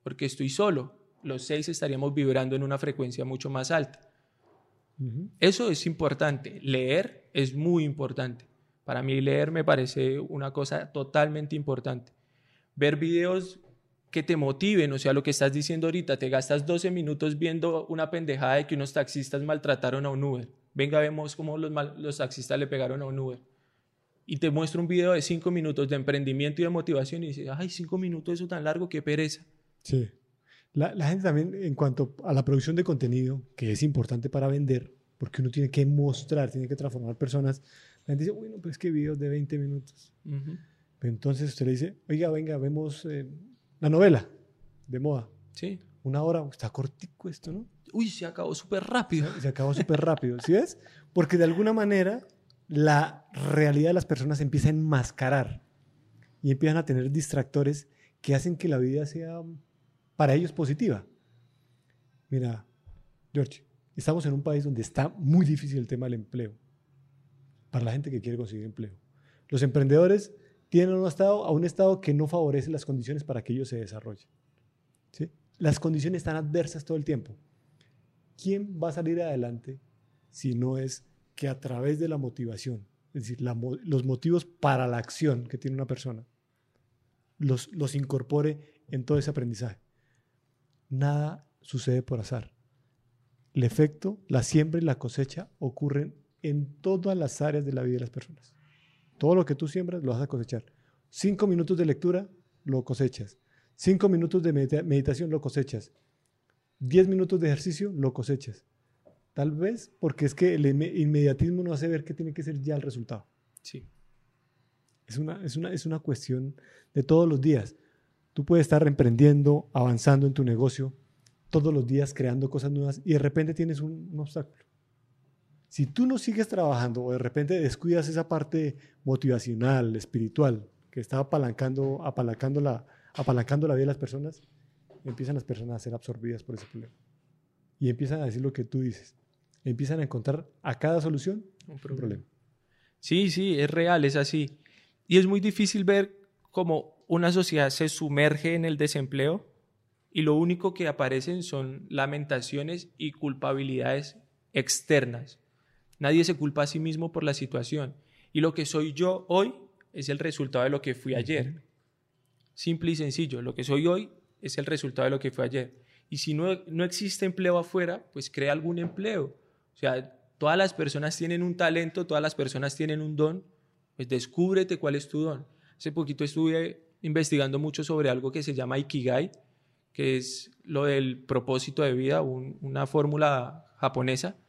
porque estoy solo. Los seis estaríamos vibrando en una frecuencia mucho más alta. Eso es importante. Leer es muy importante. Para mí leer me parece una cosa totalmente importante. Ver videos que te motiven, o sea, lo que estás diciendo ahorita, te gastas 12 minutos viendo una pendejada de que unos taxistas maltrataron a un Uber. Venga, vemos cómo los, los taxistas le pegaron a un Uber. Y te muestro un video de 5 minutos de emprendimiento y de motivación y dices, ay, 5 minutos, eso tan largo, qué pereza. Sí. La, la, gente también, en cuanto a la producción de contenido, que es importante para vender, porque uno tiene que mostrar, tiene que transformar personas, la gente dice, bueno, pues que videos de 20 minutos. entonces usted le dice, oiga, venga, vemos... Eh, la novela de moda. Sí. Una hora, está cortico esto, ¿no? Uy, se acabó súper rápido. Se, acabó súper rápido, ¿sí ves? Porque de alguna manera la realidad de las personas empieza a enmascarar y empiezan a tener distractores que hacen que la vida sea para ellos positiva. Mira, George, estamos en un país donde está muy difícil el tema del empleo para la gente que quiere conseguir empleo. Los emprendedores tienen un estado, a un estado que no favorece las condiciones para que ellos se desarrollen. ¿sí? Las condiciones están adversas todo el tiempo. ¿Quién va a salir adelante si no es que a través de la motivación, es decir, los motivos para la acción que tiene una persona, los, los incorpore en todo ese aprendizaje? Nada sucede por azar. El efecto, la siembra y la cosecha ocurren en todas las áreas de la vida de las personas. Todo lo que tú siembras lo vas a cosechar. Cinco minutos de lectura, lo cosechas. Cinco minutos de meditación, lo cosechas. Diez minutos de ejercicio, lo cosechas. Tal vez porque es que el inmediatismo no hace ver que tiene que ser ya el resultado. Sí. Es una, es una, es una cuestión de todos los días. Tú puedes estar emprendiendo, avanzando en tu negocio, todos los días creando cosas nuevas y de repente tienes un obstáculo. Si tú no sigues trabajando o de repente descuidas esa parte motivacional, espiritual, que está apalancando, apalancando, la, apalancando la vida de las personas, empiezan las personas a ser absorbidas por ese problema. Y empiezan a decir lo que tú dices. Empiezan a encontrar a cada solución un problema. Sí, sí, es real, es así. Y es muy difícil ver cómo una sociedad se sumerge en el desempleo y lo único que aparecen son lamentaciones y culpabilidades externas. Nadie se culpa a sí mismo por la situación. Y lo que soy yo hoy es el resultado de lo que fui ayer. Simple y sencillo. Lo que soy hoy es el resultado de lo que fue ayer. Y si no, no existe empleo afuera, pues crea algún empleo. O sea, todas las personas tienen un talento, todas las personas tienen un don, pues descúbrete cuál es tu don. Hace poquito estuve investigando mucho sobre algo que se llama Ikigai, que es lo del propósito de vida, una fórmula japonesa.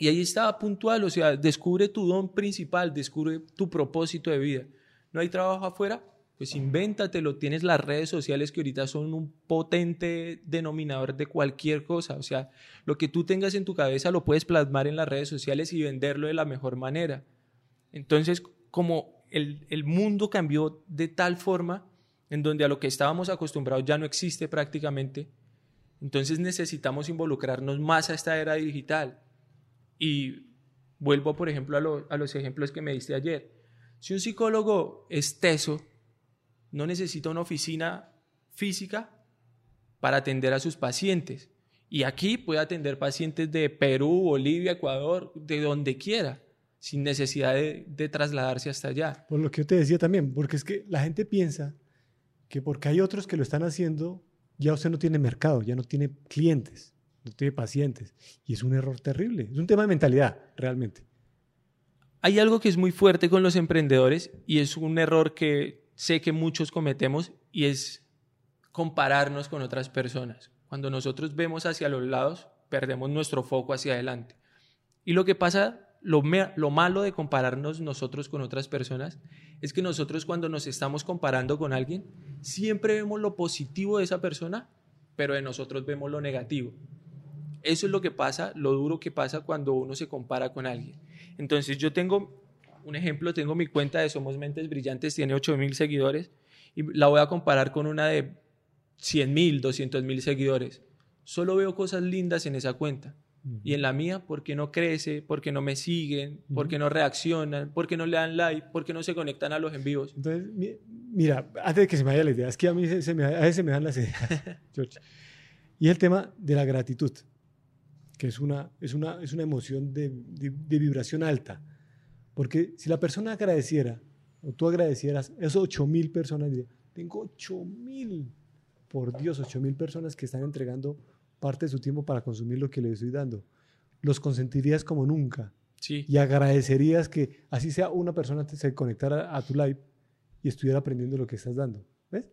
Y ahí estaba puntual, o sea, descubre tu don principal, descubre tu propósito de vida. No hay trabajo afuera, pues invéntatelo. Tienes las redes sociales que ahorita son un potente denominador de cualquier cosa. O sea, lo que tú tengas en tu cabeza lo puedes plasmar en las redes sociales y venderlo de la mejor manera. Entonces, como el, el mundo cambió de tal forma en donde a lo que estábamos acostumbrados ya no existe prácticamente, entonces necesitamos involucrarnos más a esta era digital. Y vuelvo, por ejemplo, a, a los ejemplos que me diste ayer. Si un psicólogo es teso, no necesita una oficina física para atender a sus pacientes. Y aquí puede atender pacientes de Perú, Bolivia, Ecuador, de donde quiera, sin necesidad de, de, trasladarse hasta allá. Por lo que yo te decía también, porque es que la gente piensa que porque hay otros que lo están haciendo, ya usted no tiene mercado, ya no tiene clientes, no tiene pacientes. Y es un error terrible. Es un tema de mentalidad, realmente. Hay algo que es muy fuerte con los emprendedores y es un error que sé que muchos cometemos y es compararnos con otras personas. Cuando nosotros vemos hacia los lados, perdemos nuestro foco hacia adelante. Y lo que pasa, lo, lo malo de compararnos nosotros con otras personas, es que nosotros cuando nos estamos comparando con alguien, siempre vemos lo positivo de esa persona, pero de nosotros vemos lo negativo. Eso es lo que pasa, lo duro que pasa cuando uno se compara con alguien. Entonces yo tengo un ejemplo, tengo mi cuenta de Somos Mentes Brillantes, tiene 8 mil seguidores, y la voy a comparar con una de 100 mil, 200 mil seguidores. Solo veo cosas lindas en esa cuenta. Y en la mía, ¿por qué no crece? ¿Por qué no me siguen? ¿Por qué no reaccionan? ¿Por qué no le dan like? ¿Por qué no se conectan a los en vivos? Entonces, mira, antes de que se me vaya la idea, es que a mí se me, a veces se me dan las ideas, George. Y el tema de la gratitud, que es una, es una, es una emoción de, de, de vibración alta. Porque si la persona agradeciera, o tú agradecieras, esos 8 mil personas, diría, tengo 8 mil, por Dios, 8 mil personas que están entregando parte de su tiempo para consumir lo que le estoy dando. Los consentirías como nunca. Sí. Y agradecerías que así sea una persona se conectara a tu live y estuviera aprendiendo lo que estás dando. ¿Ves?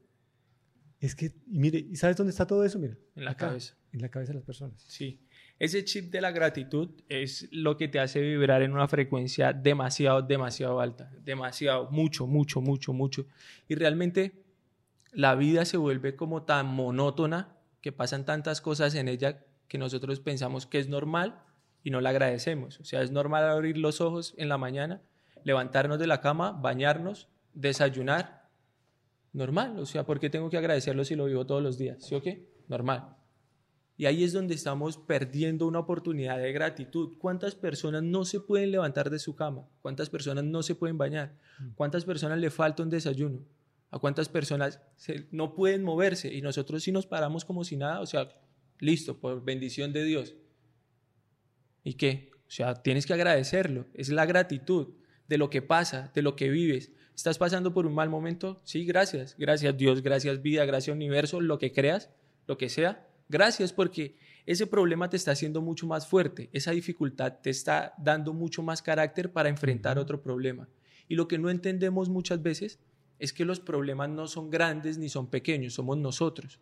Es que, y mire, ¿y sabes dónde está todo eso? Mira. En la acá, cabeza. En la cabeza de las personas. Sí. Ese chip de la gratitud es lo que te hace vibrar en una frecuencia demasiado, demasiado alta. Demasiado, mucho, mucho, mucho, mucho. Y realmente la vida se vuelve como tan monótona que pasan tantas cosas en ella que nosotros pensamos que es normal y no la agradecemos. O sea, es normal abrir los ojos en la mañana, levantarnos de la cama, bañarnos, desayunar. Normal. O sea, ¿por qué tengo que agradecerlo si lo vivo todos los días? ¿Sí o qué? Normal. Y ahí es donde estamos perdiendo una oportunidad de gratitud. ¿Cuántas personas no se pueden levantar de su cama? ¿Cuántas personas no se pueden bañar? ¿Cuántas personas le falta un desayuno? ¿A cuántas personas no pueden moverse? Y nosotros sí nos paramos como si nada, o sea, listo, por bendición de Dios. ¿Y qué? O sea, tienes que agradecerlo. Es la gratitud de lo que pasa, de lo que vives. ¿Estás pasando por un mal momento? Sí, gracias. Gracias Dios, gracias vida, gracias universo, lo que creas, lo que sea. Gracias porque ese problema te está haciendo mucho más fuerte. Esa dificultad te está dando mucho más carácter para enfrentar otro problema. Y lo que no entendemos muchas veces es que los problemas no son grandes ni son pequeños, somos nosotros.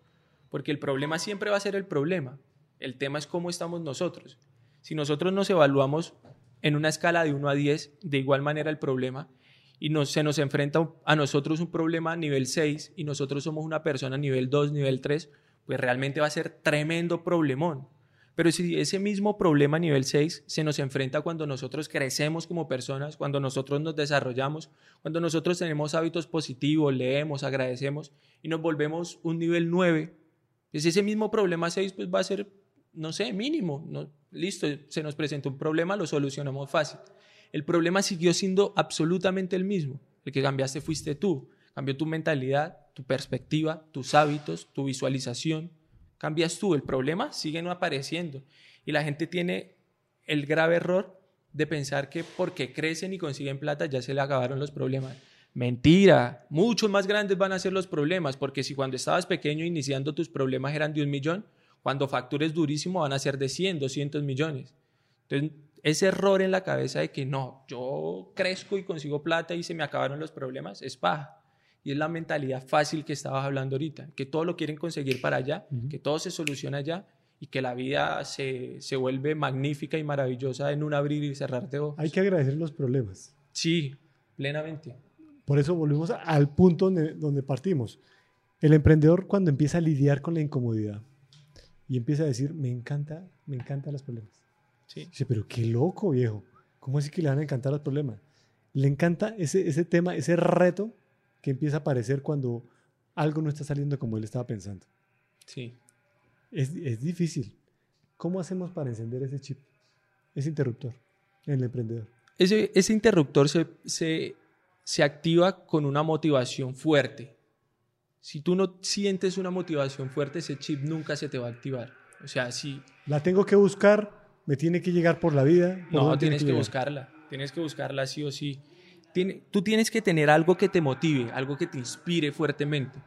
Porque el problema siempre va a ser el problema. El tema es cómo estamos nosotros. Si nosotros nos evaluamos en una escala de 1 a 10, de igual manera el problema, y se nos enfrenta a nosotros un problema a nivel 6 y nosotros somos una persona a nivel 2, nivel 3, pues realmente va a ser tremendo problemón. Pero si ese mismo problema a nivel 6 se nos enfrenta cuando nosotros crecemos como personas, cuando nosotros nos desarrollamos, cuando nosotros tenemos hábitos positivos, leemos, agradecemos y nos volvemos un nivel 9, pues ese mismo problema 6 pues va a ser, no sé, mínimo. No, listo, se nos presenta un problema, lo solucionamos fácil. El problema siguió siendo absolutamente el mismo. El que cambiaste fuiste tú. Cambió tu mentalidad, tu perspectiva, tus hábitos, tu visualización. Cambias tú, el problema sigue no apareciendo. Y la gente tiene el grave error de pensar que porque crecen y consiguen plata ya se le acabaron los problemas. Mentira, muchos más grandes van a ser los problemas, porque si cuando estabas pequeño iniciando tus problemas eran de un millón, cuando factures durísimo van a ser de 100, 200 millones. Entonces, ese error en la cabeza de que no, yo crezco y consigo plata y se me acabaron los problemas, es paja. Y es la mentalidad fácil que estabas hablando ahorita, que todo lo quieren conseguir para allá, que todo se soluciona allá y que la vida se, se, vuelve magnífica y maravillosa en un abrir y cerrar de ojos. Hay que agradecer los problemas. Sí, plenamente. Por eso volvemos al punto donde, donde partimos. El emprendedor cuando empieza a lidiar con la incomodidad y empieza a decir, me encanta, me encantan los problemas Sí. Dice, pero qué loco, viejo. ¿Cómo así que le van a encantar los problemas? Le encanta ese, ese tema, ese reto que empieza a aparecer cuando algo no está saliendo como él estaba pensando. Sí. Es, es difícil. ¿Cómo hacemos para encender ese chip, ese interruptor en el emprendedor? Ese, ese interruptor se, se, se activa con una motivación fuerte. Si tú no sientes una motivación fuerte, ese chip nunca se te va a activar. O sea, si... La tengo que buscar ¿Me tiene que llegar por la vida? No, tienes que, buscarla. Tienes que buscarla sí o sí. Tú tienes que tener algo que te motive, algo que te inspire fuertemente.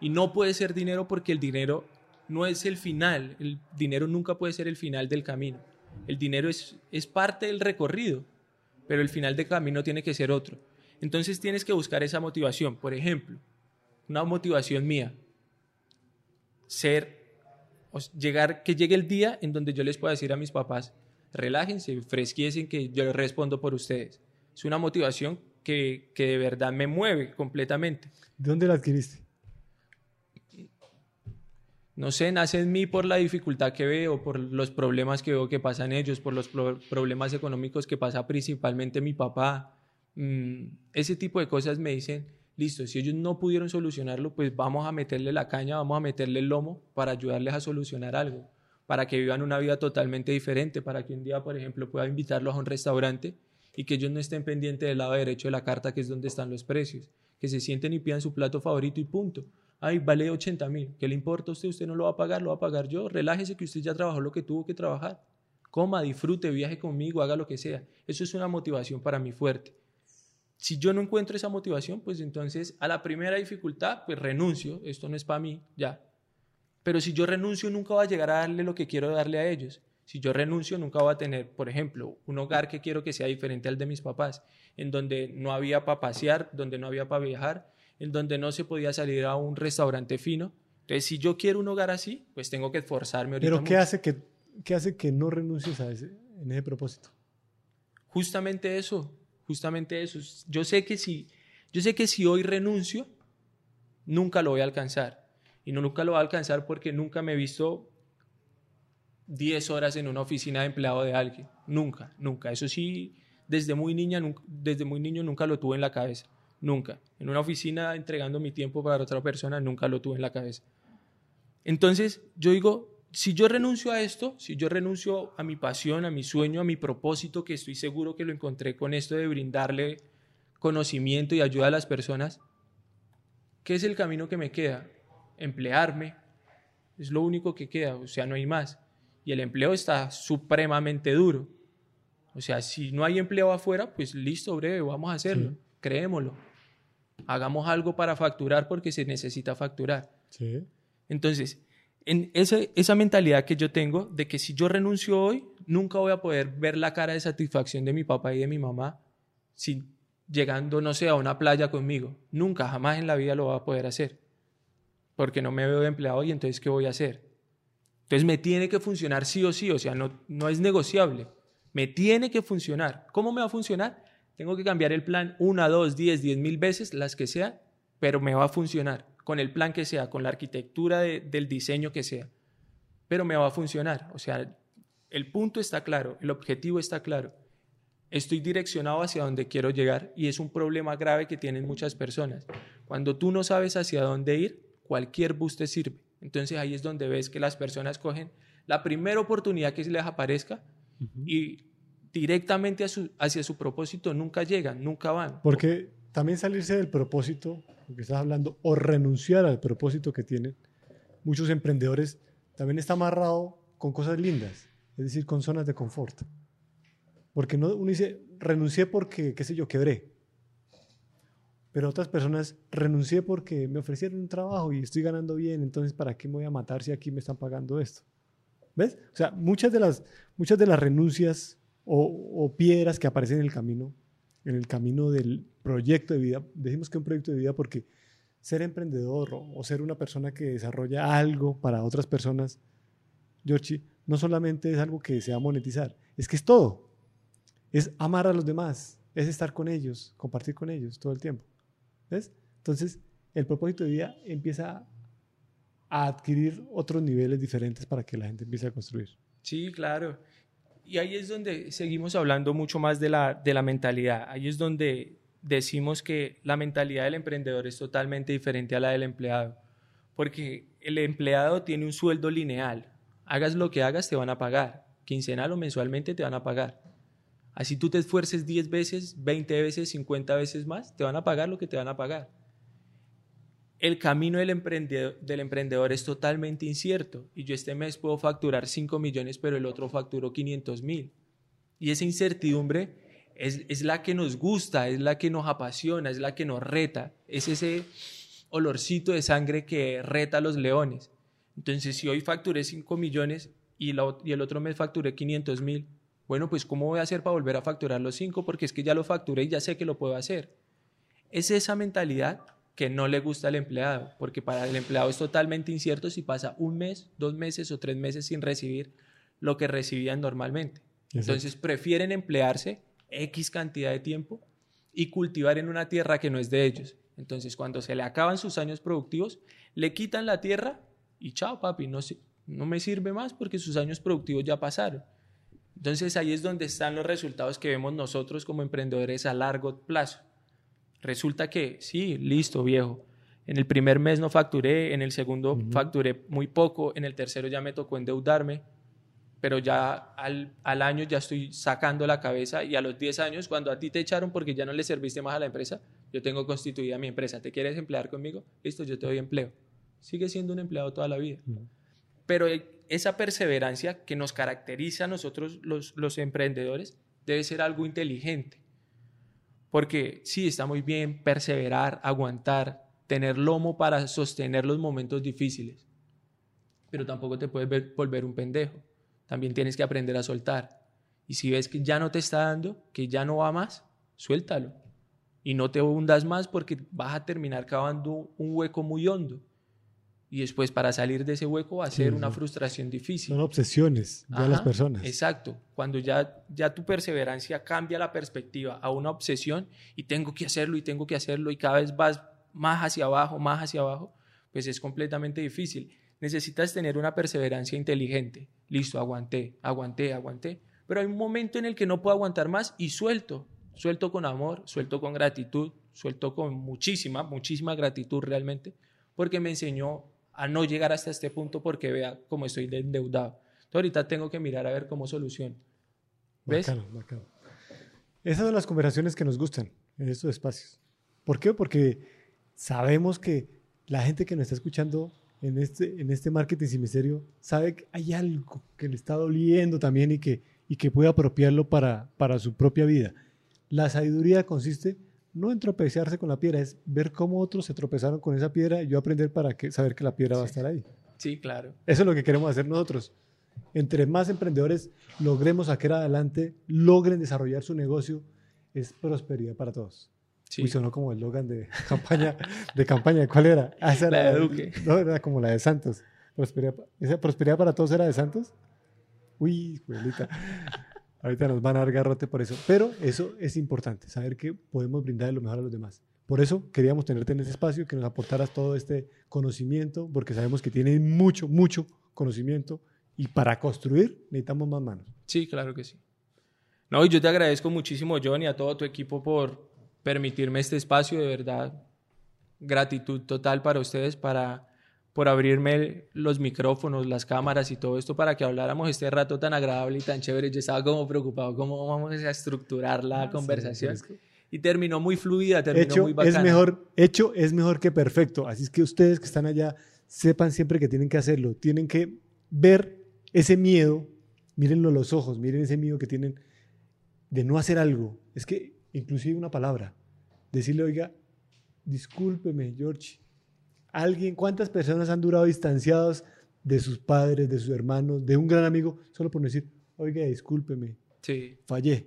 Y no puede ser dinero porque el dinero no es el final. El dinero nunca puede ser el final del camino. El dinero es, es parte del recorrido, pero el final del camino tiene que ser otro. Entonces tienes que buscar esa motivación. Por ejemplo, una motivación mía. Ser llegar, que llegue el día en donde yo les pueda decir a mis papás, relájense, fresquiesen que yo respondo por ustedes. Es una motivación que, que de verdad me mueve completamente. ¿De dónde la adquiriste? No sé, nace en mí por la dificultad que veo, por los problemas que veo que pasan ellos, por los problemas económicos que pasa principalmente mi papá. Mm, ese tipo de cosas me dicen, listo, si ellos no pudieron solucionarlo, pues vamos a meterle la caña, vamos a meterle el lomo para ayudarles a solucionar algo, para que vivan una vida totalmente diferente, para que un día, por ejemplo, pueda invitarlos a un restaurante y que ellos no estén pendientes del lado derecho de la carta, que es donde están los precios, que se sienten y pidan su plato favorito y punto. Ay, vale 80 mil, ¿qué le importa a usted? Usted no lo va a pagar, lo va a pagar yo. Relájese que usted ya trabajó lo que tuvo que trabajar. Coma, disfrute, viaje conmigo, haga lo que sea. Eso es una motivación para mí fuerte si yo no encuentro esa motivación, pues entonces a la primera dificultad, pues renuncio, esto no es para mí, ya. Pero si yo renuncio, nunca va a llegar a darle lo que quiero darle a ellos. Si yo renuncio, nunca voy a tener, por ejemplo, un hogar que quiero que sea diferente al de mis papás, en donde no había para pasear, donde no había para viajar, en donde no se podía salir a un restaurante fino. Entonces, si yo quiero un hogar así, pues tengo que esforzarme ahorita. Pero ¿qué hace que, qué hace que no renuncies a ese, en ese propósito? Justamente eso, justamente eso. Yo sé que si, yo sé que si hoy renuncio, nunca lo voy a alcanzar. Y no nunca lo voy a alcanzar porque nunca me he visto 10 horas en una oficina de empleado de alguien. Nunca, nunca. Eso sí, desde muy, niña, desde muy niño nunca lo tuve en la cabeza. Nunca. En una oficina entregando mi tiempo para otra persona, nunca lo tuve en la cabeza. Entonces, yo digo, si yo renuncio a esto, si yo renuncio a mi pasión, a mi sueño, a mi propósito, que estoy seguro que lo encontré con esto de brindarle conocimiento y ayuda a las personas, ¿qué es el camino que me queda? Emplearme. Es lo único que queda, o sea, no hay más. Y el empleo está supremamente duro. O sea, si no hay empleo afuera, pues listo, breve, vamos a hacerlo. Creémoslo. Hagamos algo para facturar porque se necesita facturar. Sí. Entonces, en esa mentalidad que yo tengo de que si yo renuncio hoy, nunca voy a poder ver la cara de satisfacción de mi papá y de mi mamá si llegando, no sé, a una playa conmigo. Nunca, jamás en la vida lo voy a poder hacer. Porque no me veo de empleado y entonces, ¿qué voy a hacer? Entonces me tiene que funcionar sí o sí, o sea, no, no es negociable. Me tiene que funcionar. ¿Cómo me va a funcionar? Tengo que cambiar el plan una, dos, diez, diez mil veces, las que sean, pero me va a funcionar con el plan que sea, con la arquitectura del diseño que sea, pero me va a funcionar. O sea, el punto está claro, el objetivo está claro. Estoy direccionado hacia donde quiero llegar y es un problema grave que tienen muchas personas. Cuando tú no sabes hacia dónde ir, cualquier bus te sirve. Entonces ahí es donde ves que las personas cogen la primera oportunidad que les aparezca y directamente hacia su propósito nunca llegan, nunca van. Porque también salirse del propósito porque estás hablando, o renunciar al propósito que tienen, muchos emprendedores también está amarrado con cosas lindas, es decir, con zonas de confort. Porque no, uno dice, renuncié porque, qué sé yo, quebré. Pero otras personas, renuncié porque me ofrecieron un trabajo y estoy ganando bien, entonces ¿para qué me voy a matar si aquí me están pagando esto? ¿Ves? O sea, muchas de las, muchas de las renuncias o, piedras que aparecen en el camino, en el camino del proyecto de vida, decimos que un proyecto de vida porque ser emprendedor o, ser una persona que desarrolla algo para otras personas, Georgie, no solamente es algo que se va a monetizar, es que es todo. Es amar a los demás, es estar con ellos, compartir con ellos todo el tiempo. Entonces, el propósito de vida empieza a adquirir otros niveles diferentes para que la gente empiece a construir. Sí, claro. Y ahí es donde seguimos hablando mucho más de la, de la mentalidad. Ahí es donde decimos que la mentalidad del emprendedor es totalmente diferente a la del empleado. Porque el empleado tiene un sueldo lineal. Hagas lo que hagas, te van a pagar. Quincenal o mensualmente te van a pagar. Así tú te esfuerces 10 veces, 20 veces, 50 veces más, te van a pagar lo que te van a pagar. El camino del emprendedor, es totalmente incierto y yo este mes puedo facturar 5 millones, pero el otro facturó 500 mil. Y esa incertidumbre es, es la que nos gusta, es la que nos apasiona, es la que nos reta, es ese olorcito de sangre que reta a los leones. Entonces, si hoy facturé 5 millones y, y el otro mes facturé 500 mil, bueno, pues ¿cómo voy a hacer para volver a facturar los cinco? Porque es que ya lo facturé y ya sé que lo puedo hacer. Es esa mentalidad que no le gusta al empleado, porque para el empleado es totalmente incierto si pasa un mes, dos meses o tres meses sin recibir lo que recibían normalmente. Entonces prefieren emplearse X cantidad de tiempo y cultivar en una tierra que no es de ellos. Entonces cuando se le acaban sus años productivos, le quitan la tierra y chao papi, no, no me sirve más porque sus años productivos ya pasaron. Entonces ahí es donde están los resultados que vemos nosotros como emprendedores a largo plazo. Resulta que sí, listo, viejo. En el primer mes no facturé, en el segundo facturé muy poco, en el tercero ya me tocó endeudarme, pero ya al, al, año ya estoy sacando la cabeza y a los 10 años, cuando a ti te echaron porque ya no le serviste más a la empresa, yo tengo constituida mi empresa. ¿Te quieres emplear conmigo? Listo, yo te doy empleo. Sigue siendo un empleado toda la vida. Pero esa perseverancia que nos caracteriza a nosotros los, los emprendedores debe ser algo inteligente. Porque sí, está muy bien perseverar, aguantar, tener lomo para sostener los momentos difíciles. Pero tampoco te puedes volver un pendejo. También tienes que aprender a soltar. Y si ves que ya no te está dando, que ya no va más, suéltalo. Y no te hundas más porque vas a terminar cavando un hueco muy hondo y después para salir de ese hueco va a ser una frustración difícil. Son obsesiones de las personas. Exacto. Cuando ya, ya tu perseverancia cambia la perspectiva a una obsesión y tengo que hacerlo y tengo que hacerlo y cada vez vas más hacia abajo, más hacia abajo, pues es completamente difícil. Necesitas tener una perseverancia inteligente. Listo, aguanté, aguanté, aguanté. Pero hay un momento en el que no puedo aguantar más y suelto. Suelto con amor, suelto con gratitud, suelto con muchísima, muchísima gratitud realmente, porque me enseñó a no llegar hasta este punto porque vea cómo estoy endeudado. Entonces ahorita tengo que mirar a ver cómo solución. ¿Ves? Bacano, bacano. Esas son las conversaciones que nos gustan en estos espacios. ¿Por qué? Porque sabemos que la gente que nos está escuchando en este, en este marketing sin misterio sabe que hay algo que le está doliendo también y que, y que puede apropiarlo para, para su propia vida. La sabiduría consiste no en tropezarse con la piedra, es ver cómo otros se tropezaron con esa piedra y yo aprender para que, saber que la piedra va a estar ahí. Sí, claro. Eso es lo que queremos hacer nosotros. Entre más emprendedores logremos sacar adelante, logren desarrollar su negocio, es prosperidad para todos. Sí. Uy, sonó como el Logan de campaña. ¿De campaña? ¿Cuál era? Ah, la de Duque. No, era como la de Santos. Prosperidad, ¿Esa prosperidad para todos era de Santos? Uy, juelita. Ahorita nos van a dar garrote por eso. Pero eso es importante, saber que podemos brindar lo mejor a los demás. Por eso queríamos tenerte en ese espacio, que nos aportaras todo este conocimiento, porque sabemos que tienes mucho, mucho conocimiento y para construir necesitamos más manos. Sí, claro que sí. No, y yo te agradezco muchísimo, John, y a todo tu equipo por permitirme este espacio, de verdad. Gratitud total para ustedes, para por abrirme los micrófonos, las cámaras y todo esto para que habláramos este rato tan agradable y tan chévere. Yo estaba como preocupado cómo vamos a estructurar la ah, conversación. y terminó muy fluida, terminó hecho muy bacana. es mejor, hecho es mejor que perfecto. Así es que ustedes que están allá sepan siempre que tienen que hacerlo. Tienen que ver ese miedo, mírenlo a los ojos, miren ese miedo que tienen de no hacer algo. Es que inclusive una palabra, decirle, oiga, discúlpeme, George. Alguien, ¿cuántas personas han durado distanciados de sus padres, de sus hermanos, de un gran amigo, solo por decir, oiga, discúlpeme, Sí. fallé?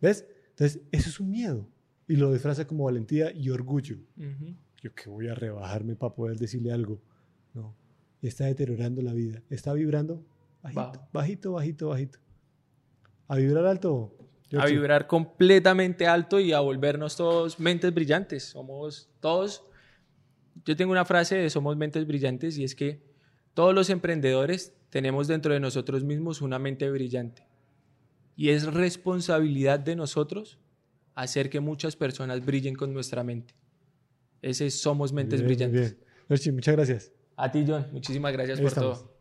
¿Ves? Entonces, eso es un miedo. Y lo disfraza como valentía y orgullo. Ujú. Yo que voy a rebajarme para poder decirle algo. No. Está deteriorando la vida. Está vibrando bajito, Bajo. bajito, bajito, bajito. A vibrar alto. A George. vibrar completamente alto y a volvernos todos mentes brillantes. Somos todos. Yo tengo una frase de somos mentes brillantes y es que todos los emprendedores tenemos dentro de nosotros mismos una mente brillante. Y es responsabilidad de nosotros hacer que muchas personas brillen con nuestra mente. Ese es somos mentes bien, brillantes. bien. Muchas gracias. A ti, John, muchísimas gracias Ahí por estamos. todo.